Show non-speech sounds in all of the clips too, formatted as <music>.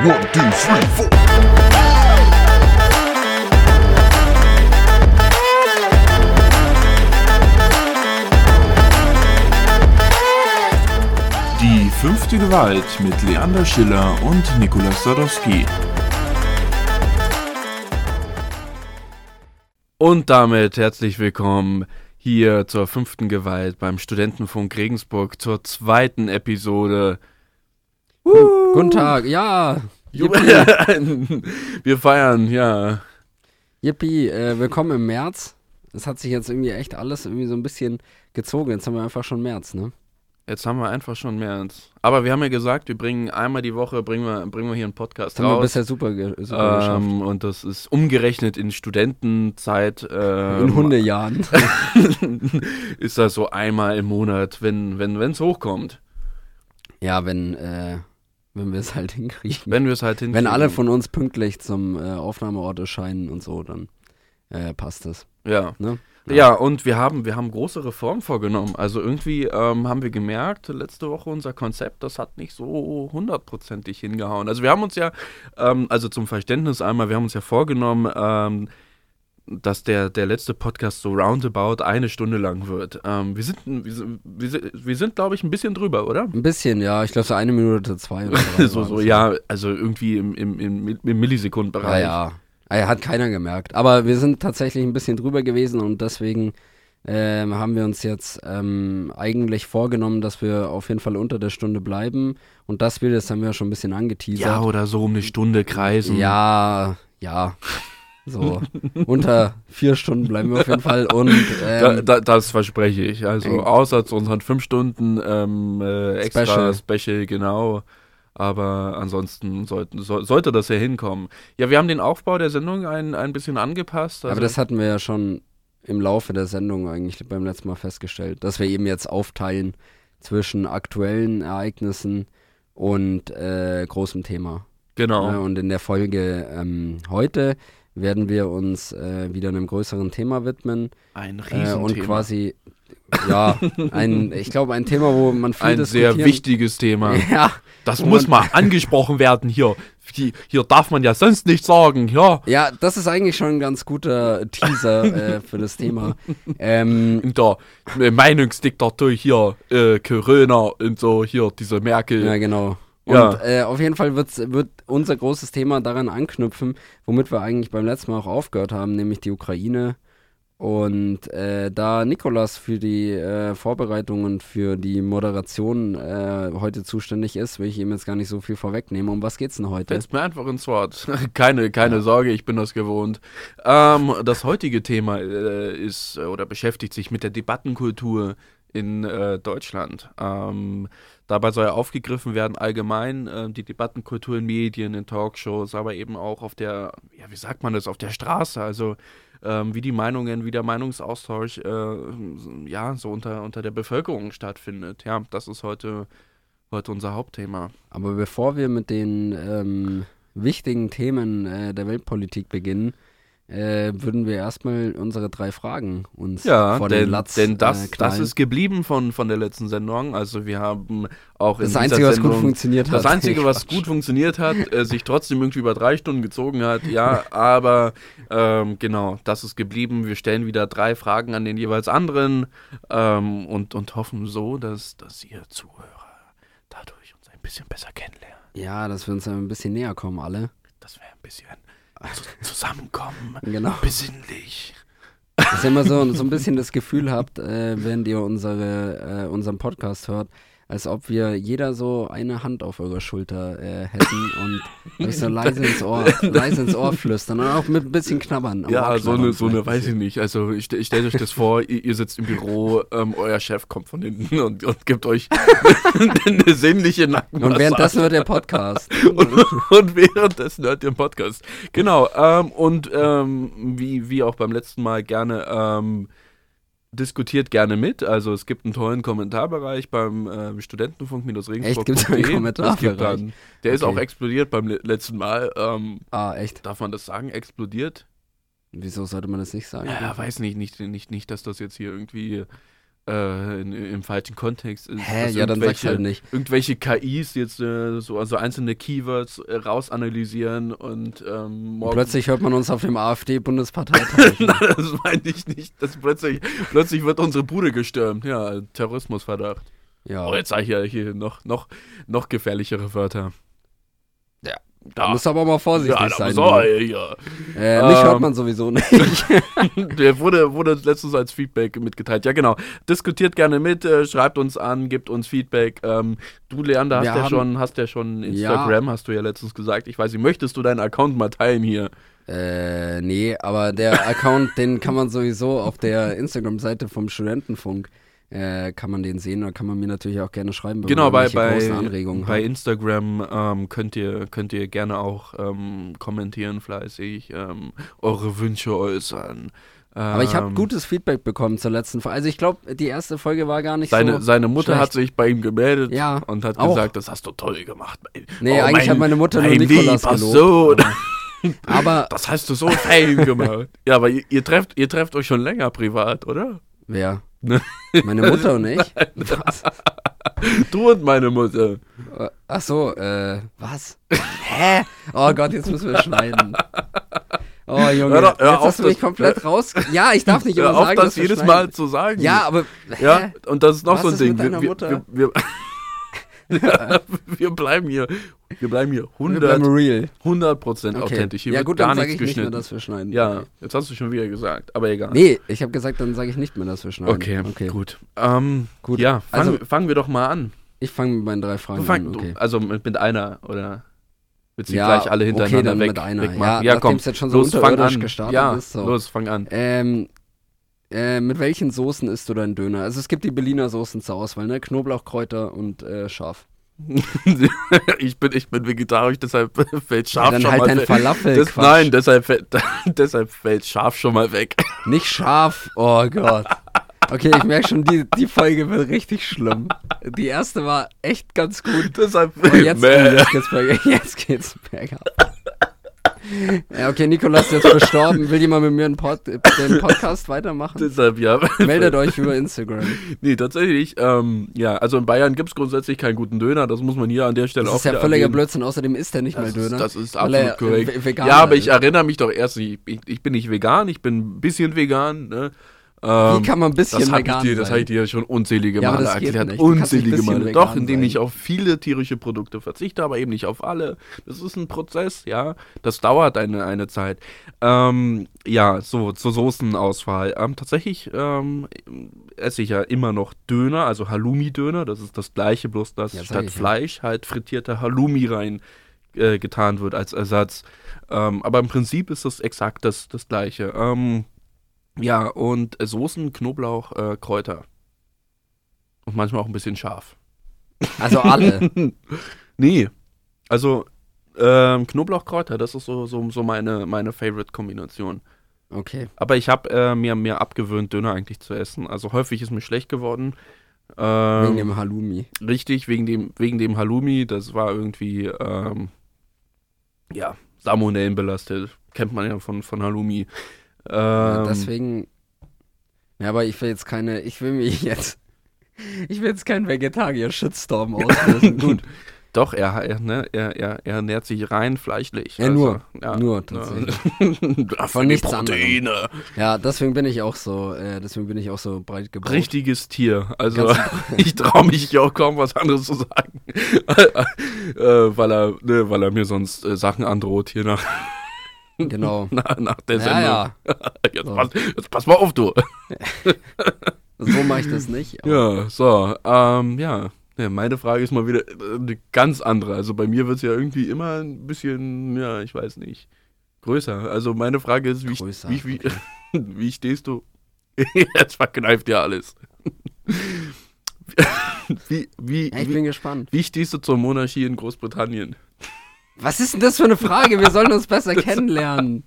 One, two, three, four. Die fünfte Gewalt mit Leander Schiller und Nikolaus Sadowski. Und damit herzlich willkommen hier zur fünften Gewalt beim Studentenfunk Regensburg zur zweiten Episode. Guten Tag, ja. <laughs> Wir feiern, ja. Yippie, äh, willkommen im März. Es hat sich jetzt irgendwie echt alles irgendwie so ein bisschen gezogen. Jetzt haben wir einfach schon März, ne? Jetzt haben wir einfach schon März. Aber wir haben ja gesagt, wir bringen einmal die Woche, bringen wir, bringen wir hier einen Podcast Das haben wir raus. bisher super, ge super geschafft. ähm, und das ist umgerechnet in Studentenzeit. Ähm, In Hundejahren. <laughs> ist das so einmal im Monat, wenn wenn es hochkommt. ja, wenn, äh, wenn wir es halt hinkriegen. Wenn wir es halt hinkriegen. Wenn alle von uns pünktlich zum äh, Aufnahmeort erscheinen und so, dann äh, passt das. Ja. Ne? Ja, und wir haben, wir haben große Reformen vorgenommen. Also irgendwie ähm, haben wir gemerkt, letzte Woche unser Konzept, das hat nicht so hundertprozentig hingehauen. Also wir haben uns ja, ähm, also zum Verständnis einmal, wir haben uns ja vorgenommen, ähm, dass der, der letzte Podcast so roundabout eine Stunde lang wird. Ähm, wir sind, wir sind, wir wir sind glaube ich, ein bisschen drüber, oder? Ein bisschen, ja. Ich glaube, so eine Minute zwei oder <laughs> drei so, so, ja, also irgendwie im, im, im, im Ja, Millisekundenbereich. ja. Ah, Hat keiner gemerkt. Aber wir sind tatsächlich ein bisschen drüber gewesen und deswegen ähm, haben wir uns jetzt ähm, eigentlich vorgenommen, dass wir auf jeden Fall unter der Stunde bleiben. Und das will, das haben wir schon ein bisschen angeteasert. Ja, oder so um eine Stunde kreisen. Ja, ja. So, <laughs> unter vier Stunden bleiben wir auf jeden Fall. Und Da, ähm, da, das verspreche ich. Also Eng. außer zu unseren fünf Stunden ähm, äh, extra Special. Special. genau. Aber ansonsten sollten, so, sollte das ja hinkommen. Ja, wir haben den Aufbau der Sendung ein, ein bisschen angepasst. Also, aber das hatten wir ja schon im Laufe der Sendung eigentlich beim letzten Mal festgestellt, dass wir eben jetzt aufteilen zwischen aktuellen Ereignissen und äh, großem Thema. genau. Ja, und in der Folge ähm, heute werden wir uns äh, wieder einem größeren Thema widmen ein äh, Riesenthema. und quasi ja ein ich glaube ein Thema, wo man viel ein sehr wichtiges Thema. <laughs> ja Das muss mal angesprochen werden hier. Hier, hier darf man ja sonst nichts sagen. Ja, ja das ist eigentlich schon ein ganz guter Teaser äh, für das Thema. Ähm, in der äh, Meinungsdiktatur hier, äh, Corona und so, hier, diese Merkel. Ja, genau. Und Ja. äh, auf jeden Fall wird's, wird unser großes Thema daran anknüpfen, womit wir eigentlich beim letzten Mal auch aufgehört haben, nämlich die Ukraine. Und äh, da Nikolas für die äh, Vorbereitungen für die Moderation äh, heute zuständig ist, will ich ihm jetzt gar nicht so viel vorwegnehmen. Um was geht's denn heute? Setzt mir einfach ins Wort. <laughs> keine keine Sorge, ich bin das gewohnt. Ähm, das heutige Thema äh, ist äh, oder beschäftigt sich mit der Debattenkultur in äh, Deutschland. Ähm, dabei soll aufgegriffen werden allgemein äh, die Debattenkultur in Medien, in Talkshows, aber eben auch auf der, ja, wie sagt man das, auf der Straße. Also ähm, wie die Meinungen, wie der Meinungsaustausch äh, ja so unter, unter der Bevölkerung stattfindet. Ja, das ist heute, heute unser Hauptthema. Aber bevor wir mit den ähm, wichtigen Themen äh, der Weltpolitik beginnen, äh, würden wir erstmal unsere drei Fragen uns Ja, vor denn, den Latz denn das, äh, das ist geblieben von, von der letzten Sendung. Also wir haben auch in das dieser Einzige, was Sendung, gut funktioniert hat. Das Einzige, <laughs> was gut funktioniert hat, äh, sich trotzdem irgendwie über drei Stunden gezogen hat, ja, <laughs> aber ähm, genau, das ist geblieben. Wir stellen wieder drei Fragen an den jeweils anderen ähm, und, und hoffen so, dass, dass ihr Zuhörer dadurch uns ein bisschen besser kennenlernen. Ja, dass wir uns ein bisschen näher kommen alle. Dass wir ein bisschen zu- zusammenkommen, Genau. besinnlich. Dass ihr immer so, so ein bisschen das Gefühl habt, äh, während ihr unsere, äh, unseren Podcast hört, als ob wir jeder so eine Hand auf eurer Schulter äh, hätten und <laughs> euch so leise ins Ohr, leise ins Ohr flüstern und auch mit ein bisschen knabbern. Ja, so eine, so eine, weiß ich nicht. Also ich, ich stelle euch das vor, ihr, ihr sitzt im Büro, ähm, euer Chef kommt von hinten und, und gibt euch <laughs> eine sinnliche. Nackenmassage. Und währenddessen wird der Podcast. <laughs> und, und währenddessen hört ihr Podcast. Genau, ähm, und ähm, wie, wie auch beim letzten Mal gerne ähm, diskutiert gerne mit. Also es gibt einen tollen Kommentarbereich beim ähm, Studentenfunk-regensburg.de. Echt? Gibt's einen Es gibt Kommentarbereich? dann- Der ist Okay. auch explodiert beim le letzten Mal. Ähm, ah, echt? darf man das sagen? Explodiert? Wieso sollte man das nicht sagen? Ja, weiß nicht, nicht, nicht, nicht, dass das jetzt hier irgendwie äh, in, im falschen Kontext ist. Hä? Ja, dann sag's irgendwelche- halt nicht. Irgendwelche KIs jetzt äh, so also einzelne Keywords äh, rausanalysieren und ähm, morgen Plötzlich hört man uns auf dem AfD-Bundesparteitag. <laughs> das meine ich nicht. Das plötzlich, plötzlich wird unsere Bude gestürmt. Ja, Terrorismusverdacht. ja. Oh, jetzt sage ich ja hier noch, noch, noch gefährlichere Wörter. Ja. Da muss aber mal vorsichtig ja, sein. muss auch, ja. Äh, mich hört Ähm, man sowieso <laughs> nicht. Der wurde, wurde letztens als Feedback mitgeteilt. Ja, genau. Diskutiert gerne mit, äh, schreibt uns an, gibt uns Feedback. Ähm, du, Leander, hast ja, schon, hast ja schon Instagram, hast du ja letztens gesagt. Ich weiß nicht, möchtest du deinen Account mal teilen hier? Äh, nee, aber der Account, den kann man sowieso auf der Instagram-Seite vom Studentenfunk, äh, kann man den sehen. Da kann man mir natürlich auch gerne schreiben, Genau, bei, bei, bei. Instagram ähm, könnt, ihr, könnt ihr gerne auch ähm, kommentieren fleißig, ähm, eure Wünsche äußern. Aber ich habe Ähm, gutes Feedback bekommen zur letzten Folge. Also ich glaube, die erste Folge war gar nicht Seine, so. seine Mutter schlecht. hat sich bei ihm gemeldet Ja, und hat auch. gesagt, das hast du toll gemacht. Mein- Nee, oh, eigentlich mein- hat meine Mutter nur Nikolas lieber gelobt. Sohn. Aber <laughs> Das hast du so fein gemacht. ja, aber ihr, ihr, trefft, ihr trefft euch schon länger privat, oder? wer? Ne? Meine Mutter und ich? <laughs> Was? Du und meine Mutter. Äh, Ach so, äh, was? Hä? Oh Gott, jetzt müssen wir schneiden. Oh Junge, Hör doch- hör jetzt auf, hast du mich das- komplett raus. Ja, ich darf nicht Hör immer auf, sagen, das dass wir jedes schneiden. Mal zu sagen. Ja, aber Ja, hä? und das ist noch Was so ein ist Ding. wir, Mutter? Wir, wir, <laughs> wir bleiben hier, wir bleiben hier wir bleiben 100, real. 100 Prozent Okay. authentisch. Hier ja gut, gar dann sage nichts ich nicht mehr, geschnitten. dass wir schneiden. ja, Okay. jetzt hast du schon wieder gesagt, aber egal. Nee, ich habe gesagt, dann sage ich nicht mehr, dass wir schneiden. Okay, okay. gut. Ähm, Gut. Ja, fang, Also- fangen wir doch mal an. Ich fange mit meinen drei Fragen fang, an. Okay. also mit, mit einer oder willst du Ja, gleich alle okay, hintereinander dann weg, mit einer. wegmachen? Ja, ja komm, jetzt schon so los, fang an. gestartet ja, ist, so. los, fang an. Ähm, äh, mit welchen Soßen isst du deinen Döner? Also es gibt die Berliner Soßen zur Auswahl, ne? Knoblauch, Kräuter und äh, scharf. <laughs> ich, bin, ich bin vegetarisch, deshalb <laughs> fällt scharf dann schon halt mal weg. Falafel. Das, nein, deshalb, fällt- <laughs> deshalb fällt scharf schon mal weg. Nicht scharf. Oh Gott. Okay, ich merke schon, die, die Folge wird richtig schlimm. Die erste war echt ganz gut. deshalb Oh, jetzt, jetzt geht's bergab. Jetzt geht's bergab. Ja, okay, Nikolas ist jetzt verstorben. Will jemand mit mir einen Pod den Podcast weitermachen? deshalb ja. Meldet euch über Instagram. Nee, tatsächlich, ähm, ja, also in Bayern gibt es grundsätzlich keinen guten Döner, das muss man hier an der Stelle Das auch ist ja völliger erwähnen. Blödsinn. Außerdem isst er nicht mal Das Döner. ist, das ist absolut er, korrekt. ja, aber ich ist. erinnere mich doch erst, ich, ich, ich bin nicht vegan, ich bin ein bisschen vegan. Ne? Ähm, Wie kann man ein bisschen das habe ich, vegan dir- das sein? hab ich dir schon unzählige Ja, Male geht erklärt. nicht. Unzählige Male. Doch, indem sein. ich auf viele tierische Produkte verzichte, aber eben nicht auf alle. Das ist ein Prozess, ja. Das dauert eine, eine Zeit. Ähm, ja, so zur Soßenauswahl. Ähm, tatsächlich ähm, esse ich ja immer noch Döner, also Halloumi-Döner. Das ist das gleiche, bloß dass Ja, statt ich ja. Fleisch halt frittierter Halloumi rein äh, getan wird als Ersatz. Ähm, aber im Prinzip ist das exakt das, das gleiche. Ähm, ja, und Soßen, Knoblauch, äh, Kräuter. Und manchmal auch ein bisschen scharf. Also alle. <laughs> Nee, also ähm, Knoblauch, Kräuter, das ist so, so, so meine, meine Favorite-Kombination. Okay. Aber ich habe äh, mir, mir abgewöhnt, Döner eigentlich zu essen. Also häufig ist mir schlecht geworden. Ähm, Wegen dem Halloumi. Richtig, wegen dem, wegen dem Halloumi, das war irgendwie, ähm, ja, Salmonellen belastet. Kennt man ja von, von Halloumi. Ja, Ähm, deswegen. Ja, aber ich will jetzt keine. Ich will mich <laughs> jetzt. Ich will jetzt keinen Vegetarier-Shitstorm <laughs> auslösen. Gut. Doch, er, er, ne, er, er, er ernährt sich rein fleischlich. Ja, nur. ja, Nur tatsächlich. <laughs> Von die nichts Proteine. Ja, deswegen bin ich auch so. Äh, deswegen bin ich auch so breit gebaut. Richtiges Tier. Also ich traue mich auch kaum was anderes zu sagen. äh, weil, er, ne, weil er mir sonst äh, Sachen androht hier nach, Genau. <laughs> nach, nach der Ja, Sendung. ja. <laughs> Jetzt, So. pass, jetzt pass mal auf, du. <laughs> So mache ich das nicht. Ja, so, ähm, ja. ja. Meine Frage ist mal wieder äh, eine ganz andere. Also bei mir wird es ja irgendwie immer ein bisschen, ja, ich weiß nicht, größer. Also meine Frage ist, wie, Größer, wie, wie, okay. wie stehst du? Jetzt verkneift dir alles. wie, wie, Ja, ich wie, bin gespannt. wie stehst du zur Monarchie in Großbritannien? Was ist denn das für eine Frage? Wir sollen uns besser <laughs> kennenlernen.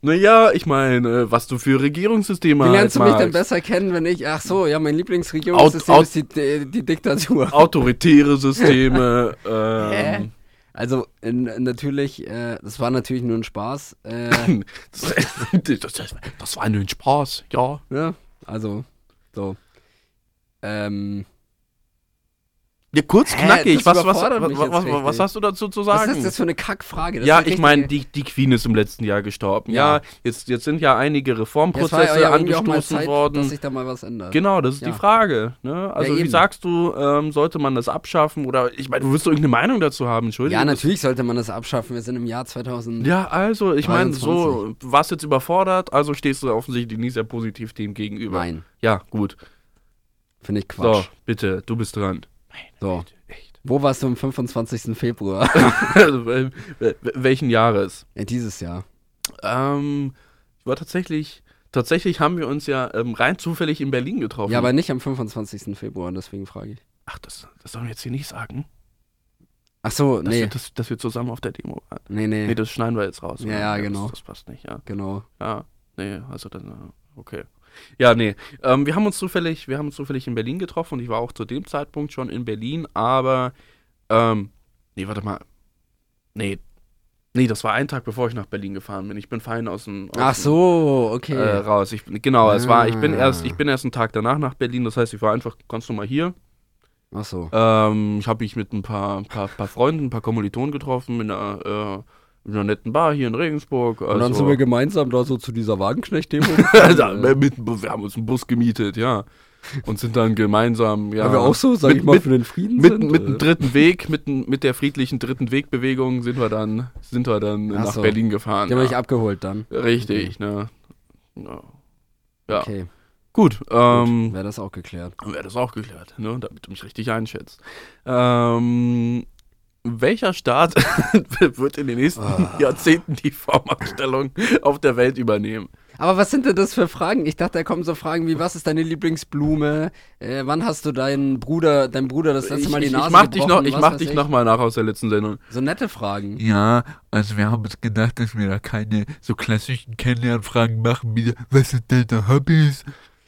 Naja, ich meine, was du für Regierungssysteme Wie lernst du halt mich denn besser kennen, wenn ich. Ach so, ja, mein Lieblingsregierungssystem out- ist die, die, die Diktatur. <laughs> Autoritäre Systeme. <laughs> Hä? ähm, Also, in, natürlich, äh, das war natürlich nur ein Spaß. Äh, das, das, das war nur ein Spaß, ja. ja, also, so. Ähm, Ja, kurz Hä, knackig. Was, was, was, was, was, was hast du dazu zu was sagen? ist das für eine Kackfrage? Das ja, ich meine, die, die Queen ist im letzten Jahr gestorben. Ja, Ja. jetzt, jetzt sind ja einige Reformprozesse ja angestoßen Zeit, worden. dass sich da mal was ändert. Genau, das ist die Frage. Ne? Also wie sagst du, ähm, sollte man das abschaffen? Oder ich meine, du wirst doch irgendeine Meinung dazu haben, Entschuldigung. Ja, natürlich sollte man das abschaffen. Wir sind im Jahr 2000. Ja, also, ich meine, so, 23. du warst jetzt überfordert, also stehst du offensichtlich nicht sehr positiv dem gegenüber. Nein, Ja, gut. finde ich So, Quatsch. bitte, du bist dran. So. Echt. Wo warst du am 25. Februar? <laughs> Wel- wel- welchen Jahres? ja, dieses Jahr. Ähm, ich war tatsächlich, tatsächlich haben wir uns ja ähm, rein zufällig in Berlin getroffen. Ja, aber nicht am 25. Februar, deswegen frage ich. Ach, das, das sollen wir jetzt hier nicht sagen. Ach so, Dass, nee. wir, dass, dass wir zusammen auf der Demo waren. Nee, nee, Nee, das schneiden wir jetzt raus. Ja, ja, Das- genau. Das, passt nicht, ja. genau. Ja, nee, also dann, äh, okay. Ja, nee, ähm, wir haben uns zufällig, wir haben uns zufällig in Berlin getroffen und ich war auch zu dem Zeitpunkt schon in Berlin, aber, ähm, nee, warte mal, nee, nee, das war ein Tag, bevor ich nach Berlin gefahren bin. Ich bin fein aus dem, aus Ach so, okay. äh, raus. Ich, genau, es war, ich bin Ah. erst, ich bin erst einen Tag danach nach Berlin, das heißt, ich war einfach ganz normal hier. Ach so. Ähm, ich habe mich mit ein paar, paar, paar Freunden, ein paar Kommilitonen getroffen in einer, äh, in einer netten Bar hier in Regensburg. Und dann also- sind wir gemeinsam da so zu dieser Wagenknecht-Demo. <laughs> Also, mit, wir haben uns einen Bus gemietet, ja. Und sind dann gemeinsam, ja. Weil wir auch so, sag mit, ich mal, mit, für den Frieden mit, sind. mit dem äh. dritten Weg, mit, mit der friedlichen dritten Wegbewegung sind wir dann, sind wir dann Ach nach so. Berlin gefahren. Die haben ja. abgeholt dann. Richtig, ne. Ja. Ja. Okay, Gut, ähm, wäre das auch geklärt. wäre das auch geklärt, ne, damit du mich richtig einschätzt. Ähm, welcher Staat <laughs> wird in den nächsten Ah. Jahrzehnten die Vormachtstellung auf der Welt übernehmen? Aber was sind denn das für Fragen? Ich dachte, da kommen so Fragen wie, was ist deine Lieblingsblume? Äh, wann hast du deinen Bruder, deinen Bruder das letzte ich, Mal die ich, Nase ich mach dich noch, gebrochen? ich Was mach dich ich? noch mal nach aus der letzten Sendung. So nette Fragen. Ja, also wir haben uns gedacht, dass wir da keine so klassischen Kennenlernfragen machen, wie was sind deine Hobbys?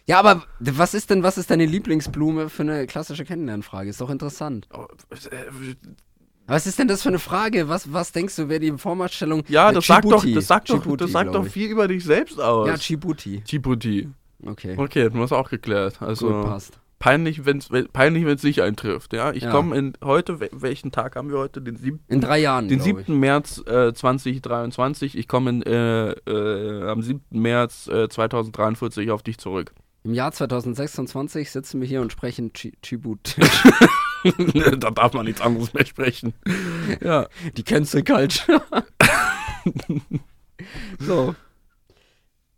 Ja, aber was ist denn, was ist deine Lieblingsblume für eine klassische Kennenlernfrage? Ist doch interessant. Was ist denn das für eine Frage? Was, was denkst du, wer die Vormachtstellung... Ja, das sagt doch, das sagt doch, Djibouti, das sagt doch viel über dich selbst aus. Ja, Djibouti. Djibouti. Okay, Okay, du hast auch geklärt. Also gut, passt. peinlich, wenn es peinlich, wenn's nicht eintrifft. Ja, ich Ja. komme in heute. wel- Welchen Tag haben wir heute? Den siebten. In drei Jahren, Den glaub ich. 7. März äh, 2023. Ich komme äh, äh, am 7. März äh, 2043 auf dich zurück. Im Jahr 2026 sitzen wir hier und sprechen Dji- Djibouti. <laughs> da darf man nichts anderes mehr sprechen. Ja. Die Cancel Culture. <laughs> so.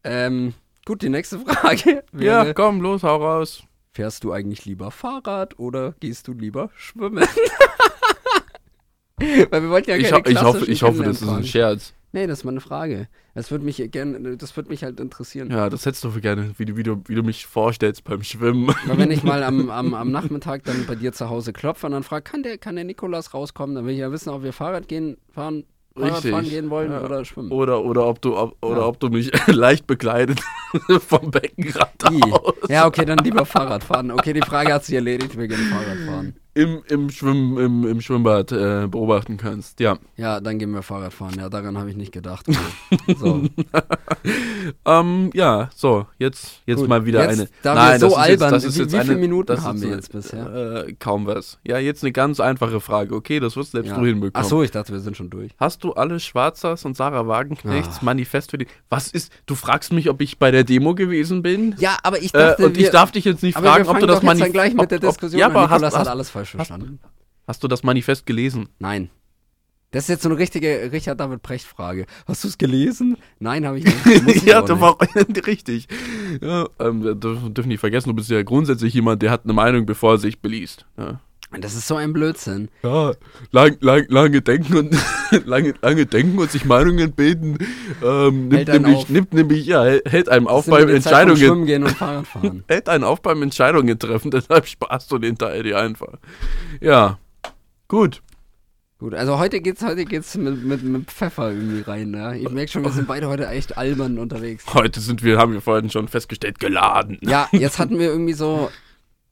Ähm, gut, die nächste Frage <laughs> Ja, wäre, komm, los, hau raus. fährst du eigentlich lieber Fahrrad oder gehst du lieber schwimmen? Weil wir wollten ja Ich, keine ho ich, hoffe, ich hoffe, das ist ein. Scherz. Nee, das ist mal eine Frage. Das würde mich gerne, das würde mich halt interessieren. Ja, das hättest du gerne, wie du, wie du, wie du mich vorstellst beim Schwimmen. Weil wenn ich mal am, am, am <laughs> Nachmittag dann bei dir zu Hause klopfe und dann frage, kann der, kann der Nikolas rauskommen, dann will ich ja wissen, ob wir Fahrrad gehen, fahren, Fahrrad Richtig. fahren gehen wollen Ja. oder schwimmen. Oder, oder, ob, du, ob, oder Ja. ob du mich <laughs> leicht bekleidet <laughs> vom Beckenrand I. aus Ja, okay, dann lieber Fahrrad fahren. Okay, die Frage hat sich erledigt, wir gehen Fahrrad fahren. Im, im, Schwimm, im, im Schwimmbad äh, beobachten kannst. Ja. Ja, dann gehen wir Fahrrad fahren. Ja, daran habe ich nicht gedacht. <laughs> So, <laughs> Ähm, ja, so, jetzt, jetzt Gut, mal wieder jetzt, eine. da Nein, so jetzt, albern- wie- jetzt wie eine, viele Minuten das haben wir eine- jetzt bisher? Äh, kaum was. Ja, jetzt eine ganz einfache Frage. Okay, das wirst selbst ja. du hinbekommen. Ach so, ich dachte, wir sind schon durch. Hast du alle Schwarzers und Sarah Wagenknechts Ah. Manifest für die. Was ist. Du fragst mich, ob ich bei der Demo gewesen bin? Ja, aber ich Äh, dachte, und ich wir, darf dich jetzt nicht fragen, ob du das Manifest. gleich mit der ob, Diskussion ja, aber hast, hast, alles falsch verstanden. hast du das Manifest gelesen? Nein. Das ist jetzt so eine richtige Richard David Precht Frage. Hast du es gelesen? Nein, habe ich nicht. <laughs> Ja, das war <laughs> richtig. Ja, ähm, wir dürfen dürfen nicht vergessen, du bist ja grundsätzlich jemand, der hat eine Meinung, bevor er sich beliest. Ja, Das ist so ein Blödsinn. ja lang, lang, lange denken und <laughs> lange, lange denken und sich Meinungen bilden, ähm, nimmt, nämlich, auf. nimmt nämlich, ja, hält einem auf Das beim Entscheidungen, Schwimmen gehen und Fahrrad fahren. <laughs> hält einen auf beim Entscheidungen treffen, <laughs> deshalb sparst du den Teil dir einfach. Ja. Gut. Gut, also heute geht's, heute geht's mit, mit, mit Pfeffer irgendwie rein, ja. Ich merke schon, wir sind beide heute echt albern unterwegs. Heute sind wir, haben wir vorhin schon festgestellt, geladen. Ja, jetzt hatten wir irgendwie so,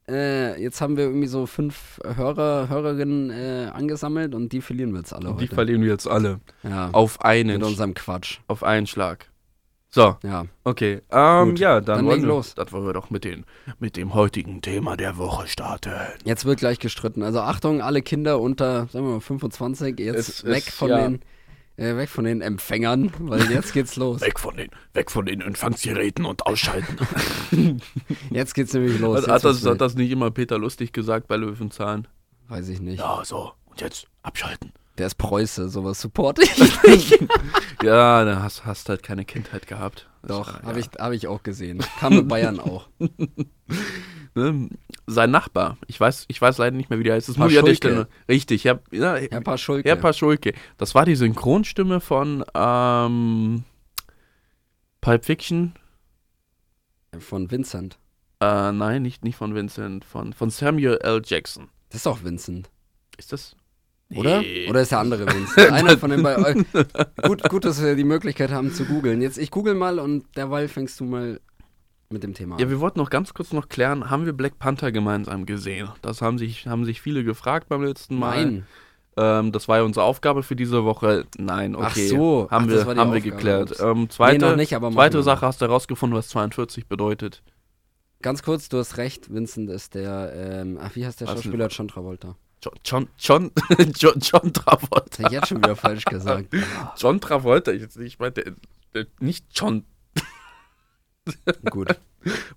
äh, jetzt haben wir irgendwie so fünf Hörer, Hörerinnen äh, angesammelt und die verlieren wir jetzt alle Und die heute. verlieren wir jetzt alle. ja, Auf einen. mit unserem Quatsch. auf einen Schlag. So, Ja, okay. Ähm, Gut, ja, dann, dann wollen wir, los. Das wollen wir doch mit, den, mit dem heutigen Thema der Woche starten. jetzt wird gleich gestritten. Also Achtung, alle Kinder unter, sagen wir mal, 25, jetzt Es weg ist, von ja. den äh, weg von den Empfängern, weil jetzt geht's <laughs> los. Weg von den, weg von den Empfangsgeräten und ausschalten. <laughs> Jetzt geht's nämlich los. Hat, Jetzt hat, das, hat das nicht immer Peter Lustig gesagt bei Löwenzahn? Weiß ich nicht. Ja, so. Und jetzt abschalten. Der ist Preuße, sowas supporte <laughs> ich nicht. Ja, da hast, hast halt keine Kindheit gehabt. Doch, habe ja. ich, hab ich auch gesehen. Kam mit Bayern auch. <laughs> Ne? Sein Nachbar, ich weiß, ich weiß leider nicht mehr, wie der heißt. Das muss ich. Richtig, ja, ja, Herr Paschulke. Herr Paschulke. Das war die Synchronstimme von ähm, Pulp Fiction. Von Vincent. Äh, nein, nicht, nicht von Vincent, von, von Samuel L. Jackson. Das ist doch Vincent, Ist das? Oder? Nee. Oder ist der andere Vincent? <laughs> Einer von den beiden. Gut, gut, dass wir die Möglichkeit haben zu googeln. Jetzt, ich google mal und derweil fängst du mal mit dem Thema Ja, an. wir wollten noch ganz kurz noch klären, haben wir Black Panther gemeinsam gesehen? Das haben sich, haben sich viele gefragt beim letzten Mal. Nein. Ähm, das war ja unsere Aufgabe für diese Woche. Nein, okay. Ach so. Haben Ach, wir, das war die haben wir Aufgabe. geklärt. Ähm, zweite nee, nicht, zweite Sache hast du herausgefunden, was 42 bedeutet. Ganz kurz, du hast recht, Vincent ist der, ähm, ach, wie heißt der Schauspieler? John Travolta. John, John, <laughs> John, John, Travolta. Ich jetzt schon wieder falsch gesagt. John Travolta, ich, ich meine, der- der- nicht John. <laughs> Gut.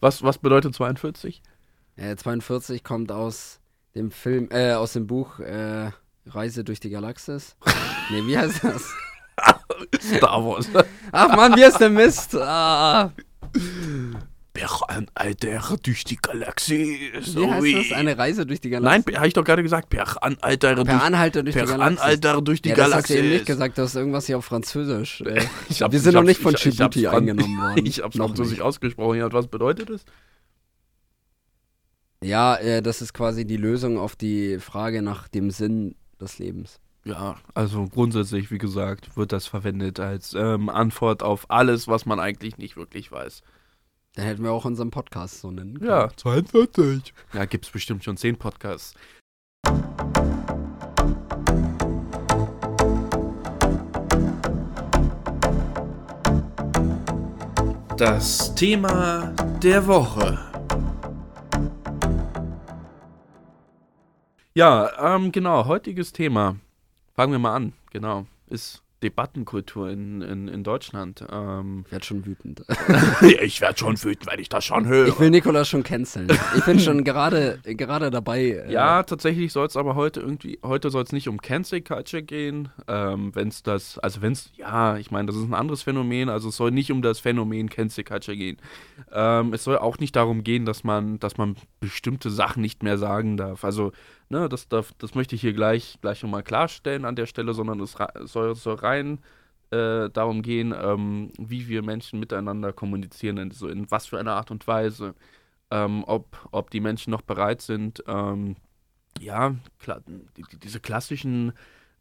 Was, was bedeutet 42? Äh, 42 kommt aus dem Film, äh, aus dem Buch äh, Reise durch die Galaxis. nee, wie heißt das? <laughs> Star Wars. Ach man, wie ist der Mist? Ah, Per ein Alter durch die Galaxie. wie heißt das? Eine Reise durch die Nein, Galaxis? habe ich doch gerade gesagt. Per an Alter durch, Anhalter durch per die Galaxis. Anhalter durch die ja, das hast Galaxie. du eben nicht gesagt, du hast irgendwas hier auf Französisch. Äh, <laughs> Ich hab's- wir sind noch nicht von Djibouti eingenommen <laughs> worden. Ich hab's Noch französisch nicht. ausgesprochen. Was bedeutet es? ja, äh, das ist quasi die Lösung auf die Frage nach dem Sinn des Lebens. Ja, also grundsätzlich, wie gesagt, wird das verwendet als ähm, Antwort auf alles, was man eigentlich nicht wirklich weiß. Dann hätten wir auch unseren Podcast so nennen können. Ja, 42. ja gibt's bestimmt schon zehn Podcasts. Das Thema der Woche. Ja, ähm, genau, heutiges Thema. Fangen wir mal an, genau. Ist Debattenkultur in, in, in Deutschland. Ähm, Ich werde schon wütend. <laughs> ich werde schon wütend, wenn ich das schon höre. Ich will Nikolas schon canceln. Ich bin schon gerade, gerade dabei. Äh, Ja, tatsächlich soll es aber heute irgendwie, heute soll es nicht um Cancel Culture gehen. Ähm, wenn es das, also wenn es, ja, ich meine, das ist ein anderes Phänomen, also es soll nicht um das Phänomen Cancel Culture gehen. Ähm, es soll auch nicht darum gehen, dass man, dass man bestimmte Sachen nicht mehr sagen darf. Also, ne, das, darf, das möchte ich hier gleich, gleich nochmal klarstellen an der Stelle, sondern es soll, soll rein äh, darum gehen, ähm, wie wir Menschen miteinander kommunizieren, in, so in was für einer Art und Weise ähm, ob, ob die Menschen noch bereit sind, ähm, ja, klar, die, diese klassischen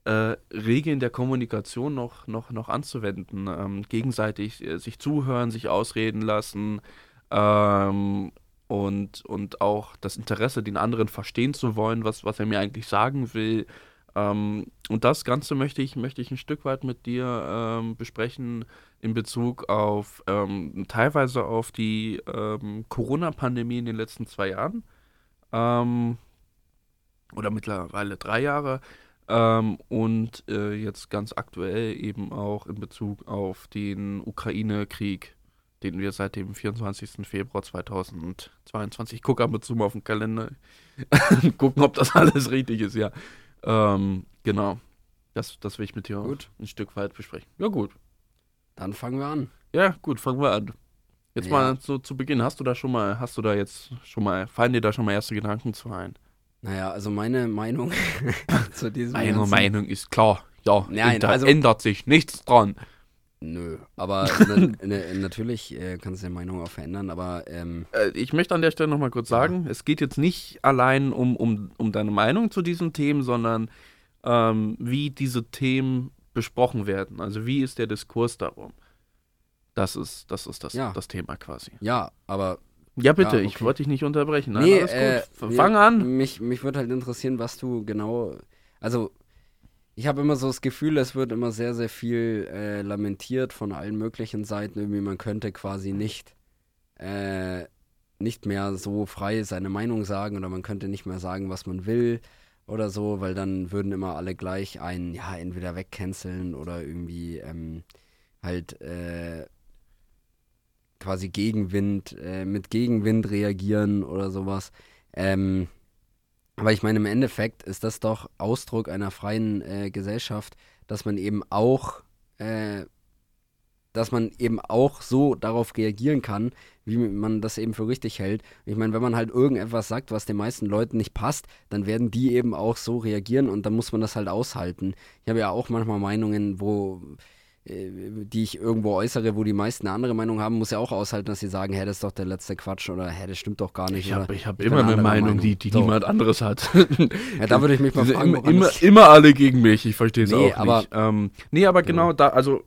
äh, Regeln der Kommunikation noch, noch, noch anzuwenden. Ähm, gegenseitig äh, sich zuhören, sich ausreden lassen ähm, und, und auch das Interesse, den anderen verstehen zu wollen, was, was er mir eigentlich sagen will. Ähm, und das Ganze möchte ich, möchte ich ein Stück weit mit dir ähm, besprechen in Bezug auf ähm, teilweise auf die ähm, Corona-Pandemie in den letzten zwei Jahren ähm, oder mittlerweile drei Jahre ähm, und äh, jetzt ganz aktuell eben auch in Bezug auf den Ukraine-Krieg, den wir seit dem 24. Februar 2022, ich gucke ab und zu mal auf den Kalender, <laughs> gucken, ob das alles richtig ist, ja. Ähm, genau, das, das will ich mit dir Gut. ein Stück weit besprechen. Ja gut, Dann fangen wir an. ja, gut, fangen wir an. Jetzt Ja. mal so zu Beginn, hast du da schon mal, hast du da jetzt schon mal, fallen dir da schon mal erste Gedanken zu ein? Naja, also meine Meinung <laughs> zu diesem. Meine Meinung ist klar, ja, Nein, also- ändert sich nichts dran. Nö, aber <laughs> na, na, natürlich äh, kannst du deine Meinung auch verändern, aber ähm, Äh, ich möchte an der Stelle nochmal kurz sagen, es geht jetzt nicht allein um, um, um deine Meinung zu diesen Themen, sondern ähm, wie diese Themen besprochen werden. Also wie ist der Diskurs darum? Das ist, das ist das, Ja. das Thema quasi. ja, aber Ja, bitte, Ja, ich okay. wollte dich nicht unterbrechen. Nein, nee, alles äh, gut. nee, Fang an. Mich, mich würde halt interessieren, was du genau. Also, ich habe immer so das Gefühl, es wird immer sehr, sehr viel äh, lamentiert von allen möglichen Seiten. Irgendwie, man könnte quasi nicht, äh, nicht mehr so frei seine Meinung sagen oder man könnte nicht mehr sagen, was man will oder so, weil dann würden immer alle gleich einen, ja, entweder wegcanceln oder irgendwie ähm, halt äh, quasi Gegenwind, äh, mit Gegenwind reagieren oder sowas. Ähm, aber ich meine, im Endeffekt ist das doch Ausdruck einer freien äh, Gesellschaft, dass man eben auch, äh, dass man eben auch so darauf reagieren kann, wie man das eben für richtig hält. Ich meine, wenn man halt irgendetwas sagt, was den meisten Leuten nicht passt, dann werden die eben auch so reagieren und dann muss man das halt aushalten. Ich habe ja auch manchmal Meinungen, wo die ich irgendwo äußere, wo die meisten eine andere Meinung haben, muss ja auch aushalten, dass sie sagen, hä, das ist doch der letzte Quatsch oder hä, das stimmt doch gar nicht. Ich habe hab immer eine, eine Meinung, Meinung, die, die so. niemand anderes hat. <laughs> ja, da würde ich mich mal fragen. Immer, immer, immer, alle gegen mich, ich verstehe es nee, auch aber, nicht. Ähm, nee, aber genau ja. da, also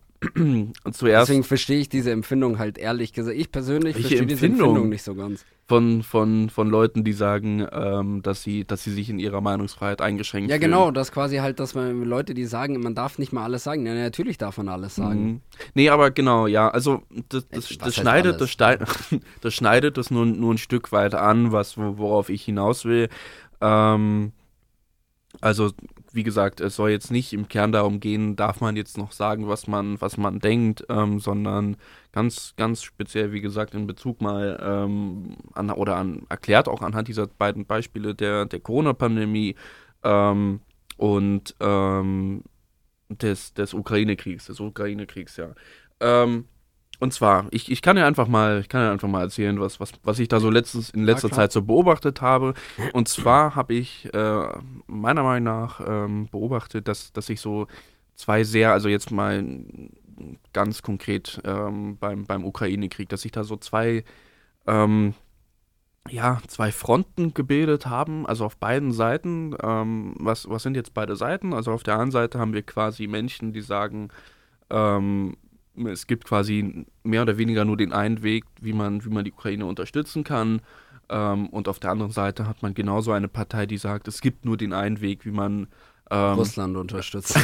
zuerst. Deswegen verstehe ich diese Empfindung halt ehrlich gesagt. Ich persönlich verstehe diese Empfindung nicht so ganz. Von, von, von Leuten, die sagen, ähm, dass, sie, dass sie sich in ihrer Meinungsfreiheit eingeschränkt Ja, genau, fühlen. das quasi halt, dass man Leute, die sagen, man darf nicht mal alles sagen. Ja, natürlich darf man alles sagen. Mhm. Nee, aber genau, ja, also das, das, <laughs> das schneidet, das, das schneidet das nur, nur ein Stück weit an, was, worauf ich hinaus will. Ähm, also wie gesagt, es soll jetzt nicht im Kern darum gehen, darf man jetzt noch sagen, was man, was man denkt, ähm, sondern ganz, ganz speziell, wie gesagt, in Bezug mal ähm, an oder an, erklärt auch anhand dieser beiden Beispiele der, der Corona-Pandemie ähm, und ähm, des, des Ukraine-Kriegs, des Ukraine-Kriegs, ja. Und zwar, ich, ich kann ja einfach mal, ich kann ja einfach mal erzählen, was, was, was ich da so letztens, in letzter ja, Zeit so beobachtet habe. Und zwar habe ich äh, meiner Meinung nach ähm, beobachtet, dass, dass ich so zwei sehr, also jetzt mal ganz konkret ähm, beim, beim Ukraine-Krieg, dass sich da so zwei, ähm, ja, zwei Fronten gebildet haben, also auf beiden Seiten. Ähm, was, was sind jetzt beide Seiten? Also auf der einen Seite haben wir quasi Menschen, die sagen, ähm, es gibt quasi mehr oder weniger nur den einen Weg, wie man, wie man die Ukraine unterstützen kann. Ähm, und auf der anderen Seite hat man genauso eine Partei, die sagt, es gibt nur den einen Weg, wie man ähm, Russland unterstützt.